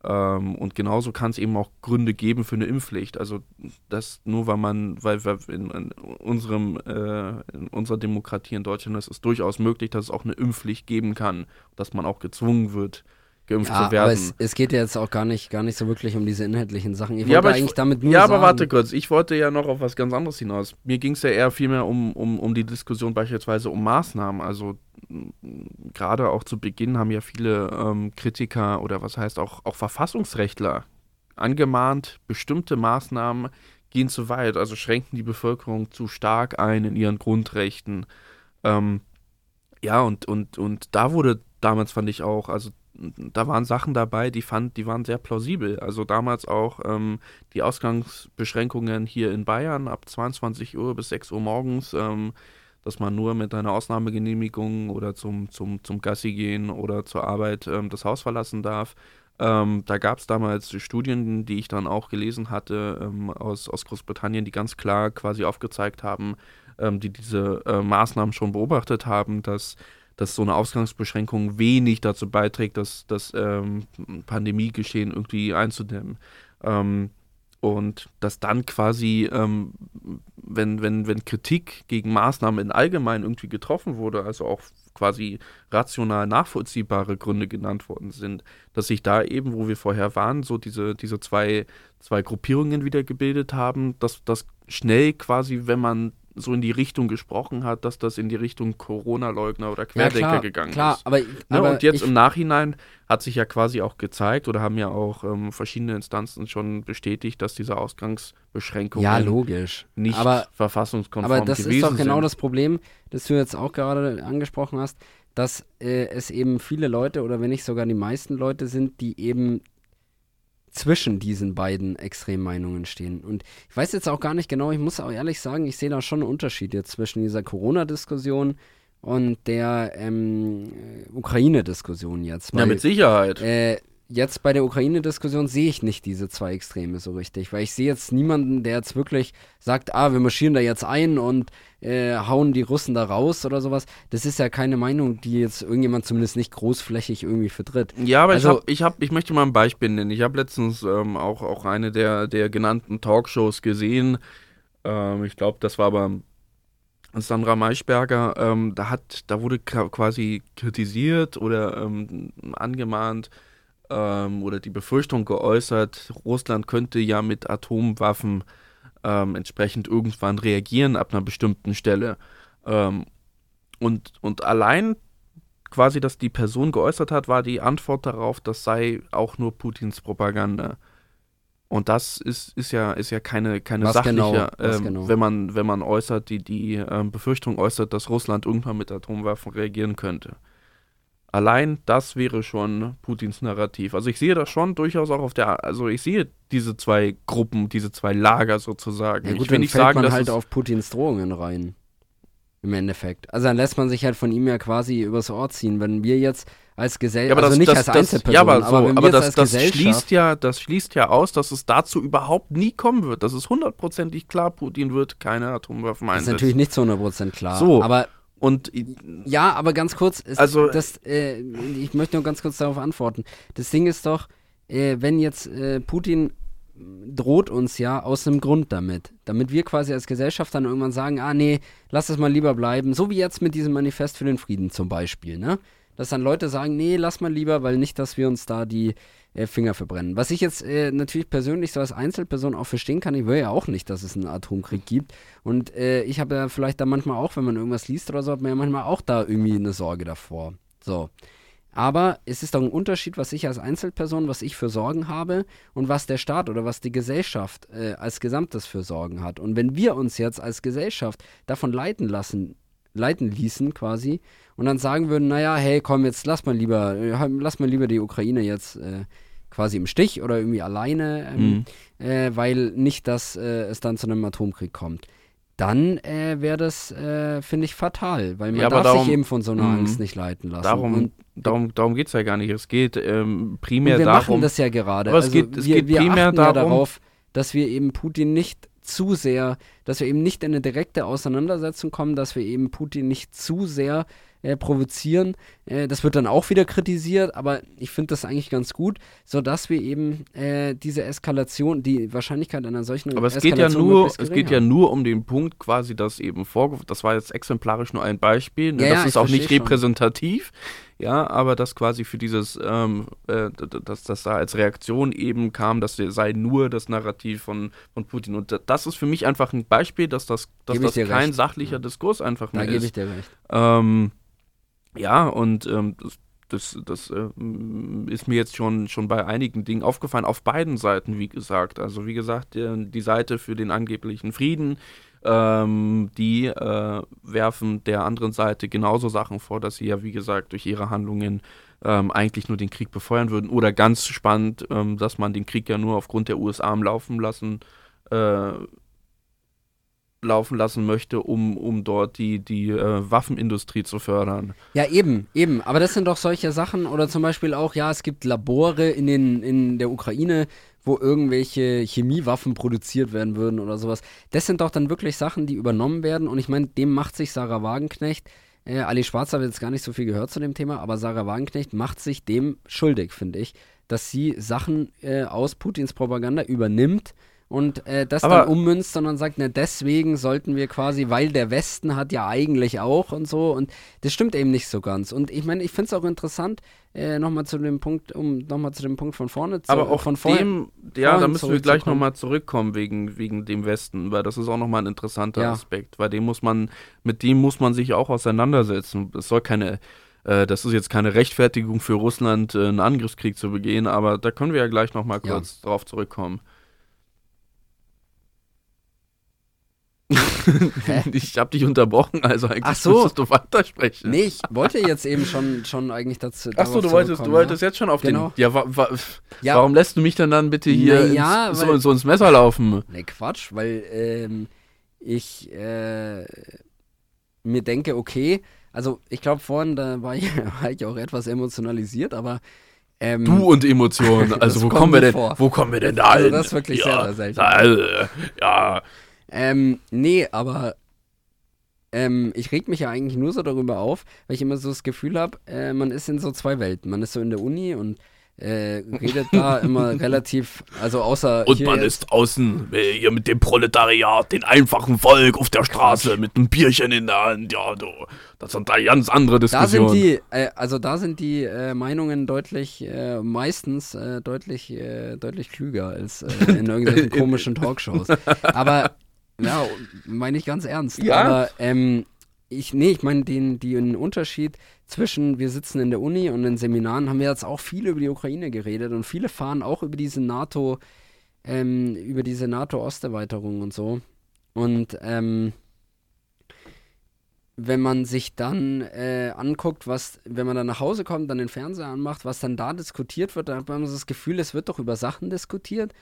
Ähm, und genauso kann es eben auch Gründe geben für eine Impfpflicht. Also das nur, weil man, weil wir in, in unserem, äh, in unserer Demokratie in Deutschland ist es durchaus möglich, dass es auch eine Impfpflicht geben kann, dass man auch gezwungen wird, geimpft Ja, zu aber werden. es, es geht ja jetzt auch gar nicht, gar nicht so wirklich um diese inhaltlichen Sachen. Ich Ja, aber ich- eigentlich damit nur Ja, sagen, aber warte kurz, ich wollte ja noch auf was ganz anderes hinaus. Mir ging es ja eher vielmehr um, um, um die Diskussion beispielsweise um Maßnahmen. Also gerade auch zu Beginn haben ja viele ähm, Kritiker oder was heißt auch, auch Verfassungsrechtler angemahnt, bestimmte Maßnahmen gehen zu weit, also schränken die Bevölkerung zu stark ein in ihren Grundrechten. Ähm, ja, und, und, und da wurde damals fand ich auch, also da waren Sachen dabei, die fand, die waren sehr plausibel. Also damals auch ähm, die Ausgangsbeschränkungen hier in Bayern ab 22 Uhr bis 6 Uhr morgens, ähm, dass man nur mit einer Ausnahmegenehmigung oder zum, zum, zum Gassi gehen oder zur Arbeit ähm, das Haus verlassen darf. Ähm, da gab es damals Studien, die ich dann auch gelesen hatte ähm, aus, aus Großbritannien, die ganz klar quasi aufgezeigt haben, ähm, die diese äh, Maßnahmen schon beobachtet haben, dass, dass so eine Ausgangsbeschränkung wenig dazu beiträgt, das, das ähm, Pandemiegeschehen irgendwie einzudämmen. Ähm, und dass dann quasi, ähm, wenn, wenn, wenn Kritik gegen Maßnahmen in allgemein irgendwie getroffen wurde, also auch quasi rational nachvollziehbare Gründe genannt worden sind, dass sich da eben, wo wir vorher waren, so diese, diese zwei, zwei Gruppierungen wieder gebildet haben, dass das schnell quasi, wenn man so in die Richtung gesprochen hat, dass das in die Richtung Corona-Leugner oder ja, Querdenker klar, gegangen klar, ist. aber, Ne? aber und jetzt im Nachhinein hat sich ja quasi auch gezeigt oder haben ja auch ähm, verschiedene Instanzen schon bestätigt, dass diese Ausgangsbeschränkungen ja, logisch. nicht aber verfassungskonform Aber das ist doch genau sind. das Problem, das du jetzt auch gerade angesprochen hast, dass äh, es eben viele Leute oder wenn nicht sogar die meisten Leute sind, die eben zwischen diesen beiden Extremmeinungen stehen. Und ich weiß jetzt auch gar nicht genau, ich muss auch ehrlich sagen, ich sehe da schon einen Unterschied jetzt zwischen dieser Corona-Diskussion und der ähm, äh, Ukraine-Diskussion jetzt. Ja, weil- mit Sicherheit. äh, jetzt bei der Ukraine-Diskussion sehe ich nicht diese zwei Extreme so richtig, weil ich sehe jetzt niemanden, der jetzt wirklich sagt, ah, wir marschieren da jetzt ein und äh, hauen die Russen da raus oder sowas. Das ist ja keine Meinung, die jetzt irgendjemand zumindest nicht großflächig irgendwie vertritt. Ja, aber Also- ich, hab, ich, hab, ich möchte mal ein Beispiel nennen. Ich habe letztens ähm, auch, auch eine der, der genannten Talkshows gesehen. Ähm, ich glaube, das war aber Sandra Maischberger. Ähm, da, hat, da wurde quasi kritisiert oder ähm, angemahnt ähm, oder die Befürchtung geäußert, Russland könnte ja mit Atomwaffen ähm, entsprechend irgendwann reagieren ab einer bestimmten Stelle. Ähm, und, und allein quasi, dass die Person geäußert hat, war die Antwort darauf, das sei auch nur Putins Propaganda. Und das ist, ist ja, ist ja keine, keine Was sachliche, genau? Ähm, genau? wenn man, wenn man äußert, die, die ähm, Befürchtung äußert, dass Russland irgendwann mit Atomwaffen reagieren könnte. Allein das wäre schon Putins Narrativ. Also ich sehe das schon durchaus auch auf der, also ich sehe diese zwei Gruppen, diese zwei Lager sozusagen. Ja gut, ich will dann nicht fällt sagen, man halt auf Putins Drohungen rein. Im Endeffekt. Also dann lässt man sich halt von ihm ja quasi übers Ohr ziehen. Wenn wir jetzt als Gesellschaft, ja, aber also das, nicht das, als das, Einzelperson, ja, aber, so, aber jetzt das, das schließt ja, das schließt ja aus, dass es dazu überhaupt nie kommen wird. Das ist hundertprozentig klar, Putin wird keine Atomwaffen das ist einsetzen. natürlich nicht zu 100% klar. So. Aber Und Ja, aber ganz kurz, es, Also- das, äh, ich möchte nur ganz kurz darauf antworten. Das Ding ist doch, äh, wenn jetzt äh, Putin droht uns ja aus einem Grund damit. Damit wir quasi als Gesellschaft dann irgendwann sagen, ah nee, lass es mal lieber bleiben. So wie jetzt mit diesem Manifest für den Frieden zum Beispiel, ne? Dass dann Leute sagen, nee, lass mal lieber, weil nicht, dass wir uns da die äh, Finger verbrennen. Was ich jetzt äh, natürlich persönlich so als Einzelperson auch verstehen kann, ich will ja auch nicht, dass es einen Atomkrieg gibt. Und äh, ich habe ja vielleicht da manchmal auch, wenn man irgendwas liest oder so, hat man ja manchmal auch da irgendwie eine Sorge davor. So. Aber es ist doch ein Unterschied, was ich als Einzelperson, was ich für Sorgen habe und was der Staat oder was die Gesellschaft äh, als Gesamtes für Sorgen hat. Und wenn wir uns jetzt als Gesellschaft davon leiten lassen, leiten ließen quasi und dann sagen würden, naja, hey, komm, jetzt lass mal lieber, lass mal lieber die Ukraine jetzt äh, quasi im Stich oder irgendwie alleine, ähm, Mhm. äh, weil nicht, dass äh, es dann zu einem Atomkrieg kommt. Dann äh, wäre das, äh, finde ich, fatal, weil man Ja, darf darum- sich eben von so einer Mhm. Angst nicht leiten lassen. darum, und, darum, darum geht es ja gar nicht. Es geht ähm, primär wir darum. machen das ja gerade. Aber es also geht- es wir, geht wir primär achten ja darum- darauf, dass wir eben Putin nicht zu sehr, dass wir eben nicht in eine direkte Auseinandersetzung kommen, dass wir eben Putin nicht zu sehr äh, provozieren. Äh, das wird dann auch wieder kritisiert, aber ich finde das eigentlich ganz gut, sodass wir eben äh, diese Eskalation, die Wahrscheinlichkeit einer solchen Aber es geht ja Eskalation nur, möglichst es geht ja nur um den Punkt quasi, dass eben vorge das war jetzt exemplarisch nur ein Beispiel, ne? Ja, ja, das ich ist auch nicht schon. repräsentativ, ja, aber das quasi für dieses, ähm, äh, dass das da als Reaktion eben kam, das sei nur das Narrativ von, von Putin und da- das ist für mich einfach ein Beispiel, dass das, dass Gebe das kein recht. sachlicher Diskurs einfach Da mehr gebe ist. ich dir recht. Ähm, ja, und ähm, das, das, das äh, ist mir jetzt schon, schon bei einigen Dingen aufgefallen, auf beiden Seiten, wie gesagt. Also wie gesagt, äh, die Seite für den angeblichen Frieden, ähm, die äh, werfen der anderen Seite genauso Sachen vor, dass sie ja, wie gesagt, durch ihre Handlungen ähm, eigentlich nur den Krieg befeuern würden. Oder ganz spannend, ähm, dass man den Krieg ja nur aufgrund der USA am Laufen lassen äh, laufen lassen möchte, um, um dort die, die äh, Waffenindustrie zu fördern. Ja, eben, eben. Aber das sind doch solche Sachen. Oder zum Beispiel auch, ja, es gibt Labore in, den, in der Ukraine, wo irgendwelche Chemiewaffen produziert werden würden oder sowas. Das sind doch dann wirklich Sachen, die übernommen werden. Und ich meine, dem macht sich Sarah Wagenknecht. Äh, Ali Schwarz hat jetzt gar nicht so viel gehört zu dem Thema, aber Sarah Wagenknecht macht sich dem schuldig, finde ich, dass sie Sachen äh, aus Putins Propaganda übernimmt und äh, das Aber- dann ummünzt und dann sagt, na deswegen sollten wir quasi, weil der Westen hat ja eigentlich auch und so und das stimmt eben nicht so ganz. Und ich meine, ich finde es auch interessant, äh, nochmal zu dem Punkt, um nochmal zu dem Punkt von vorne zu Aber auch von dem, ja, da müssen wir gleich nochmal zurückkommen wegen, wegen dem Westen, weil das ist auch nochmal ein interessanter Ja. Aspekt, weil dem muss man, mit dem muss man sich auch auseinandersetzen. Es soll keine, äh, das ist jetzt keine Rechtfertigung für Russland, äh, einen Angriffskrieg zu begehen, aber da können wir ja gleich nochmal Ja. kurz drauf zurückkommen. <laughs> ich habe dich unterbrochen, also eigentlich Ach so. müsstest du weitersprechen. Nee, ich wollte jetzt eben schon, schon eigentlich dazu. Achso, darauf du wolltest, du wolltest jetzt schon auf Genau. den. Ja, wa, wa, Ja. warum lässt du mich denn dann bitte hier Na ja, ins, so, so ins Messer laufen? Ne, Quatsch, weil ähm, ich äh, mir denke, okay, also ich glaube vorhin, da war ich, <laughs> war ich auch etwas emotionalisiert, aber ähm, Du und Emotionen. <laughs> Also wo kommen wir denn? vor. Wo kommen wir denn da Also hin? das ist wirklich sehr, ja, sehr selten. da, äh, ja, Ähm, nee, aber ähm, ich reg mich ja eigentlich nur so darüber auf, weil ich immer so das Gefühl habe, äh, man ist in so zwei Welten. Man ist so in der Uni und äh, redet da <laughs> immer relativ, also außer und man jetzt, ist außen äh, hier mit dem Proletariat, den einfachen Volk auf der Straße mit einem Bierchen in der Hand. Ja, du, das sind da ganz andere Da Diskussionen. sind die, äh, also da sind die äh, Meinungen deutlich, äh, meistens äh, deutlich, deutlich klüger als in <laughs> irgendwelchen komischen Talkshows. Aber ja, meine ich ganz ernst. Ja. Aber ähm, ich, nee, ich meine den, den Unterschied zwischen wir sitzen in der Uni und in Seminaren haben wir jetzt auch viel über die Ukraine geredet und viele fahren auch über diese NATO, ähm, über diese NATO-Osterweiterung und so. Und ähm, wenn man sich dann äh, anguckt, was, wenn man dann nach Hause kommt, dann den Fernseher anmacht, was dann da diskutiert wird, dann hat man das Gefühl, es wird doch über Sachen diskutiert,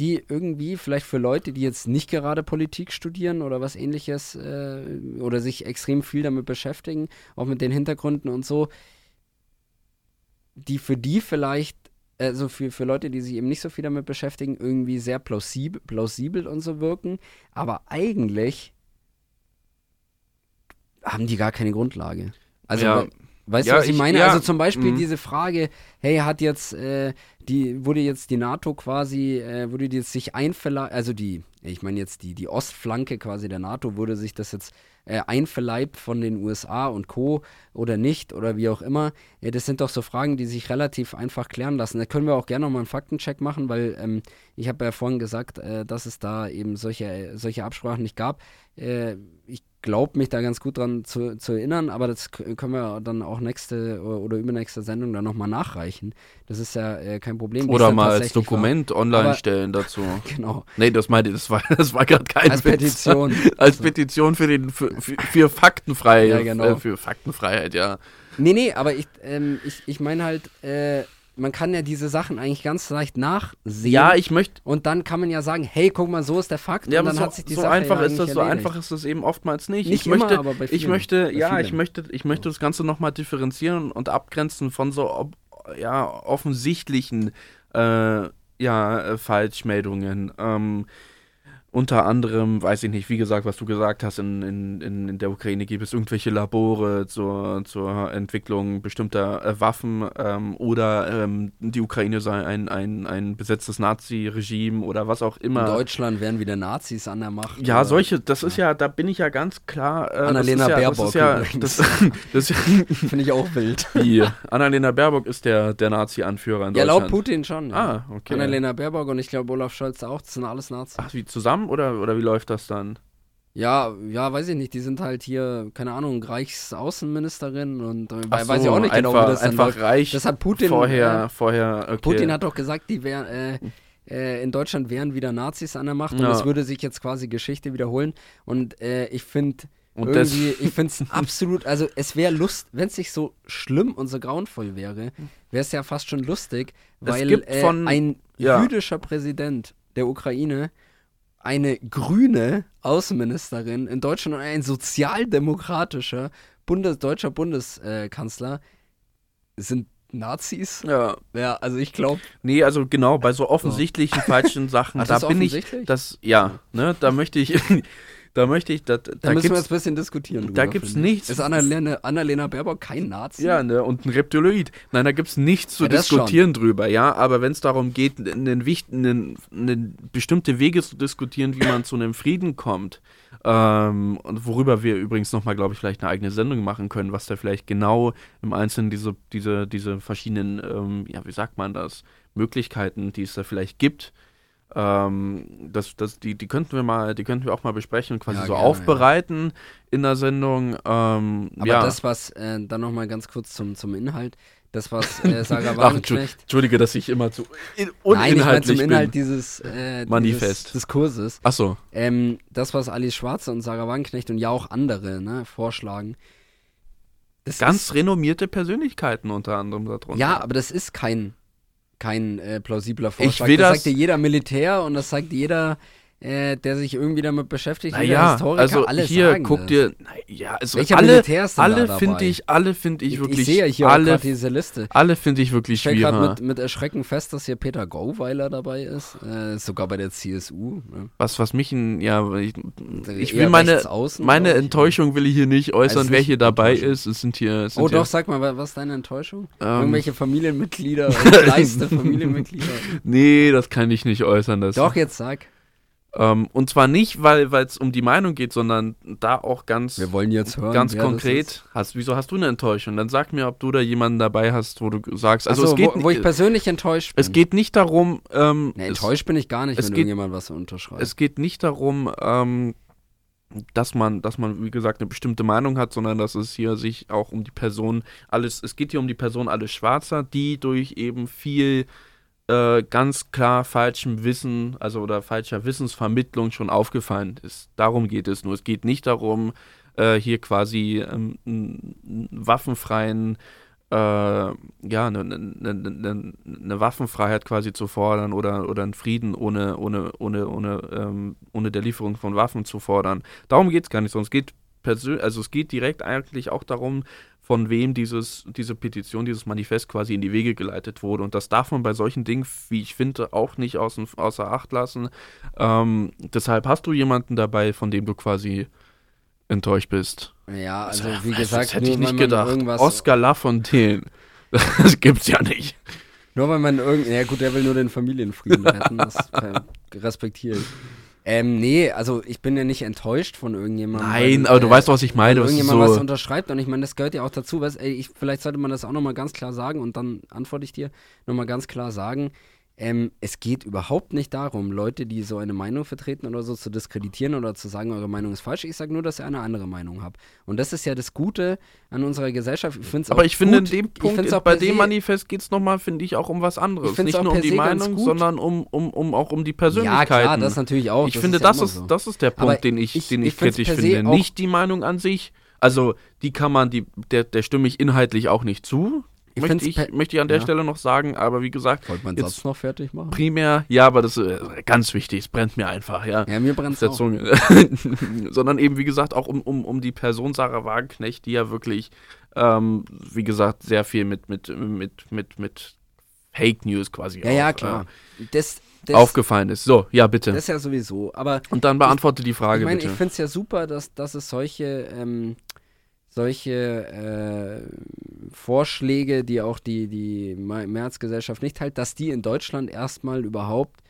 die irgendwie vielleicht für Leute, die jetzt nicht gerade Politik studieren oder was ähnliches äh, oder sich extrem viel damit beschäftigen, auch mit den Hintergründen und so, die für die vielleicht, also für, für Leute, die sich eben nicht so viel damit beschäftigen, irgendwie sehr plausibel, plausibel und so wirken, aber eigentlich haben die gar keine Grundlage. Also, Ja. we- weißt Ja, du, was ich, ich- meine? ja, Also zum Beispiel mhm. diese Frage, hey, hat jetzt, äh, die, wurde jetzt die NATO quasi, äh, wurde jetzt sich einverleibt, also die, ich meine jetzt die, die Ostflanke quasi der NATO, wurde sich das jetzt äh, einverleibt von den USA und Co. oder nicht oder wie auch immer. Ja, das sind doch so Fragen, die sich relativ einfach klären lassen. Da können wir auch gerne nochmal einen Faktencheck machen, weil ähm, ich habe ja vorhin gesagt, äh, dass es da eben solche, solche Absprachen nicht gab. Äh, ich glaube mich da ganz gut dran zu, zu erinnern, aber das können wir dann auch nächste oder, übernächste Sendung dann nochmal nachreichen. Das ist ja äh, kein Problem. Oder mal als Dokument online Aber- stellen dazu. War. <laughs> Genau. Nee, das meinte das war, das war gerade kein Als Witz. Petition. <laughs> als Also- Petition für den für, für Faktenfreiheit. Ja, genau. äh, für Faktenfreiheit, ja. Nee, nee, aber ich, ähm, ich, ich meine halt, äh, man kann ja diese Sachen eigentlich ganz leicht nachsehen. Ja, ich möchte. und dann kann man ja sagen, hey, guck mal, so ist der Fakt. Ja, und dann so, hat sich die so Sache einfach ja ist das, so erledigt. einfach ist das eben oftmals nicht. Nicht ich möchte, immer, aber bei ich vielen. möchte, Bei ja, vielen. ich möchte, ich möchte das Ganze nochmal differenzieren und abgrenzen von so ob, ja, offensichtlichen äh, ja, äh, Falschmeldungen. Ähm, unter anderem, weiß ich nicht, wie gesagt, was du gesagt hast, in, in, in, in der Ukraine gibt es irgendwelche Labore zur, zur Entwicklung bestimmter äh, Waffen ähm, oder ähm, die Ukraine sei ein, ein, ein besetztes Nazi-Regime oder was auch In immer. Deutschland wären wieder Nazis an der Macht. Ja, solche, das ist ja, da bin ich ja ganz klar. Äh, Annalena das ja, Baerbock ja, das, das <laughs> <laughs> Finde ich auch wild. wie, Annalena Baerbock ist der, der Nazi-Anführer in Ja, laut Deutschland. Putin schon. Ja. Ah, okay. Annalena Baerbock und ich glaube Olaf Scholz auch, das sind alles Nazis. Ach, wie zusammen oder, oder wie läuft das dann? Ja, ja, weiß ich nicht. Die sind halt hier, keine Ahnung, Reichsaußenministerin und äh, Ach weiß ich so, auch nicht einfach, genau, wie das dann einfach läuft. reich. Das hat Putin vorher, äh, vorher, okay. Putin hat doch gesagt, die wären, äh, äh, in Deutschland wären wieder Nazis an der Macht und Ja. es würde sich jetzt quasi Geschichte wiederholen. Und äh, ich finde Und irgendwie, ich <laughs> finde es absolut, also es wäre Lust, wenn es nicht so schlimm und so grauenvoll wäre, wäre es ja fast schon lustig, weil äh, von- ein ja. jüdischer Präsident der Ukraine eine grüne Außenministerin in Deutschland und ein sozialdemokratischer Bundes deutscher Bundeskanzler sind Nazis. ja. Ja, also ich glaube, Nee, also genau, bei so offensichtlichen falschen Sachen, <laughs> Ach, da bin ich, das, ja, ne, da möchte ich, <laughs> da möchte ich, da, Da, da müssen wir jetzt ein bisschen diskutieren. da drüber, finde ich. nichts. Ist Annalena, Annalena Baerbock kein Nazi? Ja, ne, und ein Reptiloid. Nein, da gibt's nichts zu Ja, diskutieren drüber, ja. Aber wenn es darum geht, einen, einen, einen bestimmte Wege zu diskutieren, wie man zu einem Frieden kommt, ähm, und worüber wir übrigens nochmal, glaube ich, vielleicht eine eigene Sendung machen können, was da vielleicht genau im Einzelnen diese, diese, diese verschiedenen, ähm, ja, wie sagt man das, Möglichkeiten, die es da vielleicht gibt, ähm, das, das, die, die könnten wir mal, die könnten wir auch mal besprechen und quasi Ja, so gerne, aufbereiten in der Sendung. Ähm, Aber ja. das, was, äh, dann nochmal ganz kurz zum, zum Inhalt, das, was äh, <laughs> Sarah Wagenknecht Entschuldige, dass ich immer zu in, Nein, ich uninhaltlich zum Inhalt bin. dieses, äh, Manifest. dieses Diskurses. Ach so. Ähm, das, was Alice Schwarze und Sarah Wagenknecht und ja auch andere ne, vorschlagen. Das Ganz renommierte Persönlichkeiten unter anderem darunter. Ja, aber das ist kein, kein äh, plausibler Vorschlag. will das, das- sagt dir jeder Militär und das sagt jeder, äh, der sich irgendwie damit beschäftigt. naja, Historiker, also alle hier, guck das. dir, naja, also Welcher alle, da alle dabei? finde ich, alle finde ich wirklich, ich sehe ja hier auch alle, diese Liste. alle finde ich wirklich Ich stelle gerade schwierig. mit, mit Erschrecken fest, dass hier Peter Gauweiler dabei ist. Äh, sogar bei der CSU. Ne? Was, was mich, in, ja, ich, ich will meine, meine ich. Enttäuschung will ich hier nicht äußern, Also wer hier dabei ist. Es sind hier, es sind Oh hier doch, sag mal, wa- was ist deine Enttäuschung? Ähm. Irgendwelche Familienmitglieder, <laughs> dreiste Familienmitglieder. nee, das kann ich nicht äußern. Das, Doch, jetzt sag. Ähm, und zwar nicht, weil es um die Meinung geht, sondern da auch ganz, Wir wollen jetzt hören. ganz konkret. Hast, wieso hast du eine Enttäuschung? Dann sag mir, ob du da jemanden dabei hast, wo du sagst. Also Achso, es geht, wo, wo ich persönlich enttäuscht bin. es geht nicht darum. Ähm, nee, es, enttäuscht bin ich gar nicht, es wenn geht- irgendjemand was unterschreibt. es geht nicht darum, ähm, dass man, dass man, wie gesagt, eine bestimmte Meinung hat, sondern dass es hier sich auch um die Person alles, es geht hier um die Person alles Schwarzer, die durch eben viel äh, ganz klar falschem Wissen, also oder falscher Wissensvermittlung schon aufgefallen ist. Darum geht es nur. Es geht nicht darum, äh, hier quasi ähm, einen waffenfreien äh, ja, eine ne, ne, ne, ne, Waffenfreiheit quasi zu fordern oder, oder einen Frieden ohne, ohne, ohne, ohne, ähm, ohne der Lieferung von Waffen zu fordern. Darum geht es gar nicht, sondern geht also es geht direkt eigentlich auch darum, von wem dieses, diese Petition, dieses Manifest quasi in die Wege geleitet wurde. Und das darf man bei solchen Dingen, wie ich finde, auch nicht außen, außer Acht lassen. Ähm, deshalb hast du jemanden dabei, von dem du quasi enttäuscht bist. Ja, also wie gesagt, das hätte ich nicht gedacht. Oscar Lafontaine. <laughs> Das gibt's ja nicht. Nur weil man irgendwie, ja gut, der will nur den Familienfrieden retten, das respektiere ich. Ähm, nee, also ich bin ja nicht enttäuscht von irgendjemandem. Nein, weil, aber du weißt, was ich meine. Wenn irgendjemand so was unterschreibt und ich meine, das gehört ja auch dazu. Weißt, ey, ich, vielleicht sollte man das auch nochmal ganz klar sagen und dann antworte ich dir nochmal ganz klar sagen. Ähm, es geht überhaupt nicht darum, Leute, die so eine Meinung vertreten oder so, zu diskreditieren oder zu sagen, eure Meinung ist falsch. Ich sage nur, dass ihr eine andere Meinung habt. Und das ist ja das Gute an unserer Gesellschaft. Ich Aber ich finde, in dem Punkt, auch bei dem Manifest geht es nochmal, finde ich, auch um was anderes. Nicht nur um die Meinung, sondern um, um, um auch um die Persönlichkeit. Ja, klar, das natürlich auch. Ich das finde, ist ja das, ist, so. das ist der Punkt, den ich, ich, den ich, ich kritisch finde. Nicht die Meinung an sich. Also, die kann man, die, der, der stimme ich inhaltlich auch nicht zu. Ich möchte, ich, möchte ich an der ja. Stelle noch sagen, aber wie gesagt. Wollt man Satz noch fertig machen? Primär, ja, aber das ist äh, ganz wichtig, es brennt mir einfach, ja. Ja, mir brennt es auch. <laughs> Sondern eben, wie gesagt, auch um, um, um die Person Sarah Wagenknecht, die ja wirklich, ähm, wie gesagt, sehr viel mit, mit, mit, mit, mit Fake News quasi Ja, auch, ja, klar. Äh, das, das, aufgefallen ist. So, ja, bitte. Das ist ja sowieso, aber. Und dann beantworte ich, die Frage, ich mein, bitte. Ich finde es ja super, dass, dass es solche. Ähm, solche äh, Vorschläge, die auch die, die Mehrheitsgesellschaft nicht hält, dass die in Deutschland erstmal überhaupt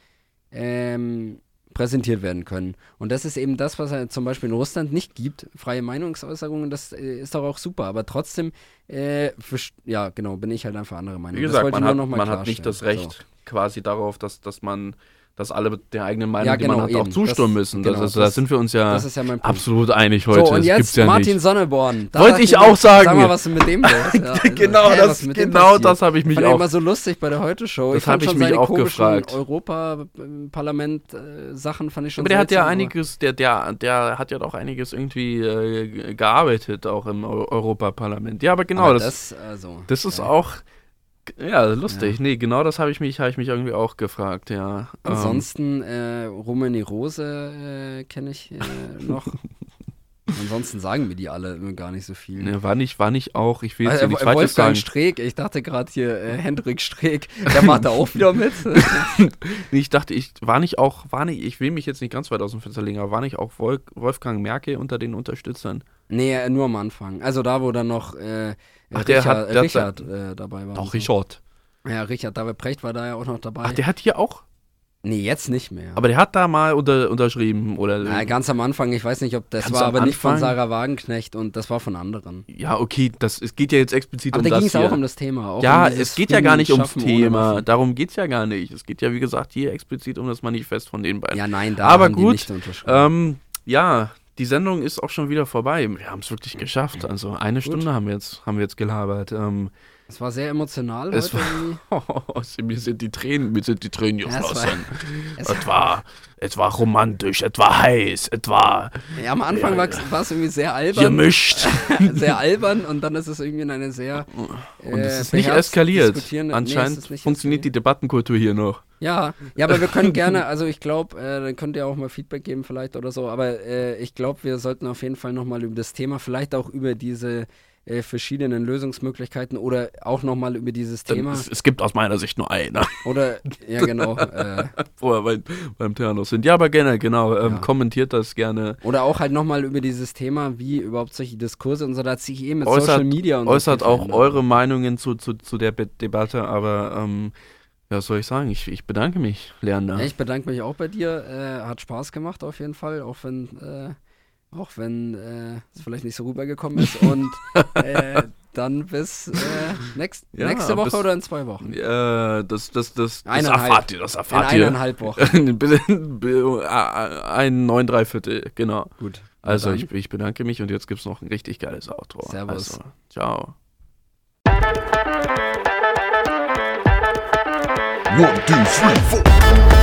ähm, präsentiert werden können. Und das ist eben das, was es zum Beispiel in Russland nicht gibt. Freie Meinungsäußerungen, das äh, ist doch auch super. Aber trotzdem, äh, für, ja, genau, bin ich halt einfach andere Meinung. Wie gesagt, man, hat, man hat nicht das Recht so. quasi darauf, dass, dass man dass alle der eigenen Meinung, ja, genau, die man hat, eben. auch zustimmen das, müssen. Genau, das, da sind wir uns ja, ja absolut einig heute. So, und jetzt ja Martin nicht. Sonneborn. Da Wollte ich auch sagen. Sag mal, was du mit dem <laughs> los? Ja, genau hey, das, genau das habe ich mich Fand auch. immer so lustig bei der Heute-Show. Das habe ich mich auch gefragt. Europaparlament-Sachen fand ich schon Aber der hat ja einiges, der, der, der hat ja doch einiges irgendwie äh, gearbeitet, auch im Europaparlament. Ja, aber genau, aber das, das, also, das ist auch ja, lustig. Ja. Nee, genau das habe ich, mich, hab ich mich irgendwie auch gefragt, ja. Ähm. Ansonsten, äh, Rumeni Rose äh, kenne ich äh, <laughs> noch. Ansonsten sagen mir die alle gar nicht so viel. Ne, war nicht, war nicht auch, ich will jetzt also, nicht Wolfgang sagen. Streeck, ich dachte gerade hier äh, <laughs> Hendrik Streeck, der macht da auch wieder mit. <laughs> nee, ich dachte, ich war nicht auch, war nicht, ich will mich jetzt nicht ganz weit aus dem Fenster legen, aber war nicht auch Wolf, Wolfgang Merkel unter den Unterstützern? Nee, nur am Anfang. Also da, wo dann noch äh, Ach, der Richard, hat, der Richard äh, dabei war. Doch, Richard. Ja, Richard David Precht war da ja auch noch dabei. Ach, der hat hier auch? Nee, jetzt nicht mehr. Aber der hat da mal unter, unterschrieben, oder? Na, ganz am Anfang, ich weiß nicht, ob das war aber Anfang? nicht von Sarah Wagenknecht und das war von anderen. Ja, okay, das, es geht ja jetzt explizit aber um da das ging es auch um das Thema. ja, um es geht ja gar nicht ums Thema, darum geht es ja gar nicht. Es geht ja, wie gesagt, hier explizit um das Manifest von den beiden. Ja, nein, da aber haben gut, die nicht unterschrieben. Ähm, ja, die Sendung ist auch schon wieder vorbei. Wir haben es wirklich geschafft. Also eine Gut. Stunde haben wir jetzt, haben wir jetzt gelabert. Ähm, es war sehr emotional es heute. War, <laughs> oh, mir sind die Tränen, mir sind die Tränen geflossen. es, es, war, es war romantisch, es war heiß, es war. Ja, am Anfang ja, war es irgendwie sehr albern. Gemischt. <laughs> sehr albern und dann ist es irgendwie in eine sehr. Äh, und es ist nicht eskaliert. Anscheinend nee, nicht funktioniert eskaliert. die Debattenkultur hier noch. Ja, ja, aber wir können gerne, also ich glaube, äh, dann könnt ihr auch mal Feedback geben vielleicht oder so, aber äh, ich glaube, wir sollten auf jeden Fall nochmal über das Thema, vielleicht auch über diese äh, verschiedenen Lösungsmöglichkeiten oder auch nochmal über dieses Thema. Es, es, gibt aus meiner Sicht nur eine. Oder, ja genau. <laughs> äh, Wo wir beim, beim Ternos sind. Ja, aber gerne, genau. Ähm, ja. Kommentiert das gerne. Oder auch halt nochmal über dieses Thema, wie überhaupt solche Diskurse und so, da hat sich eh mit äußert, Social Media und Äußert so auch eure Meinungen zu, zu, zu der Be Debatte, aber ähm, ja, was soll ich sagen? Ich, ich bedanke mich, Leander. Ich bedanke mich auch bei dir. Äh, hat Spaß gemacht auf jeden Fall, auch wenn äh, auch wenn äh, es vielleicht nicht so rübergekommen ist. Und <laughs> äh, dann bis äh, next, ja, nächste Woche bis, oder in zwei Wochen? Äh, das, das, das, das erfahrt ihr. Das erfahrt in ihr. eineinhalb Wochen. <laughs> ein neun, drei Viertel, genau. Gut. Also ich, ich, bedanke mich und jetzt gibt es noch ein richtig geiles Outro. Servus. Also, ciao. One, two, three, four.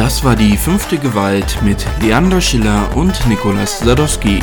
Das war die fünfte Gewalt mit Leander Schiller und Nikolaus Sadowski.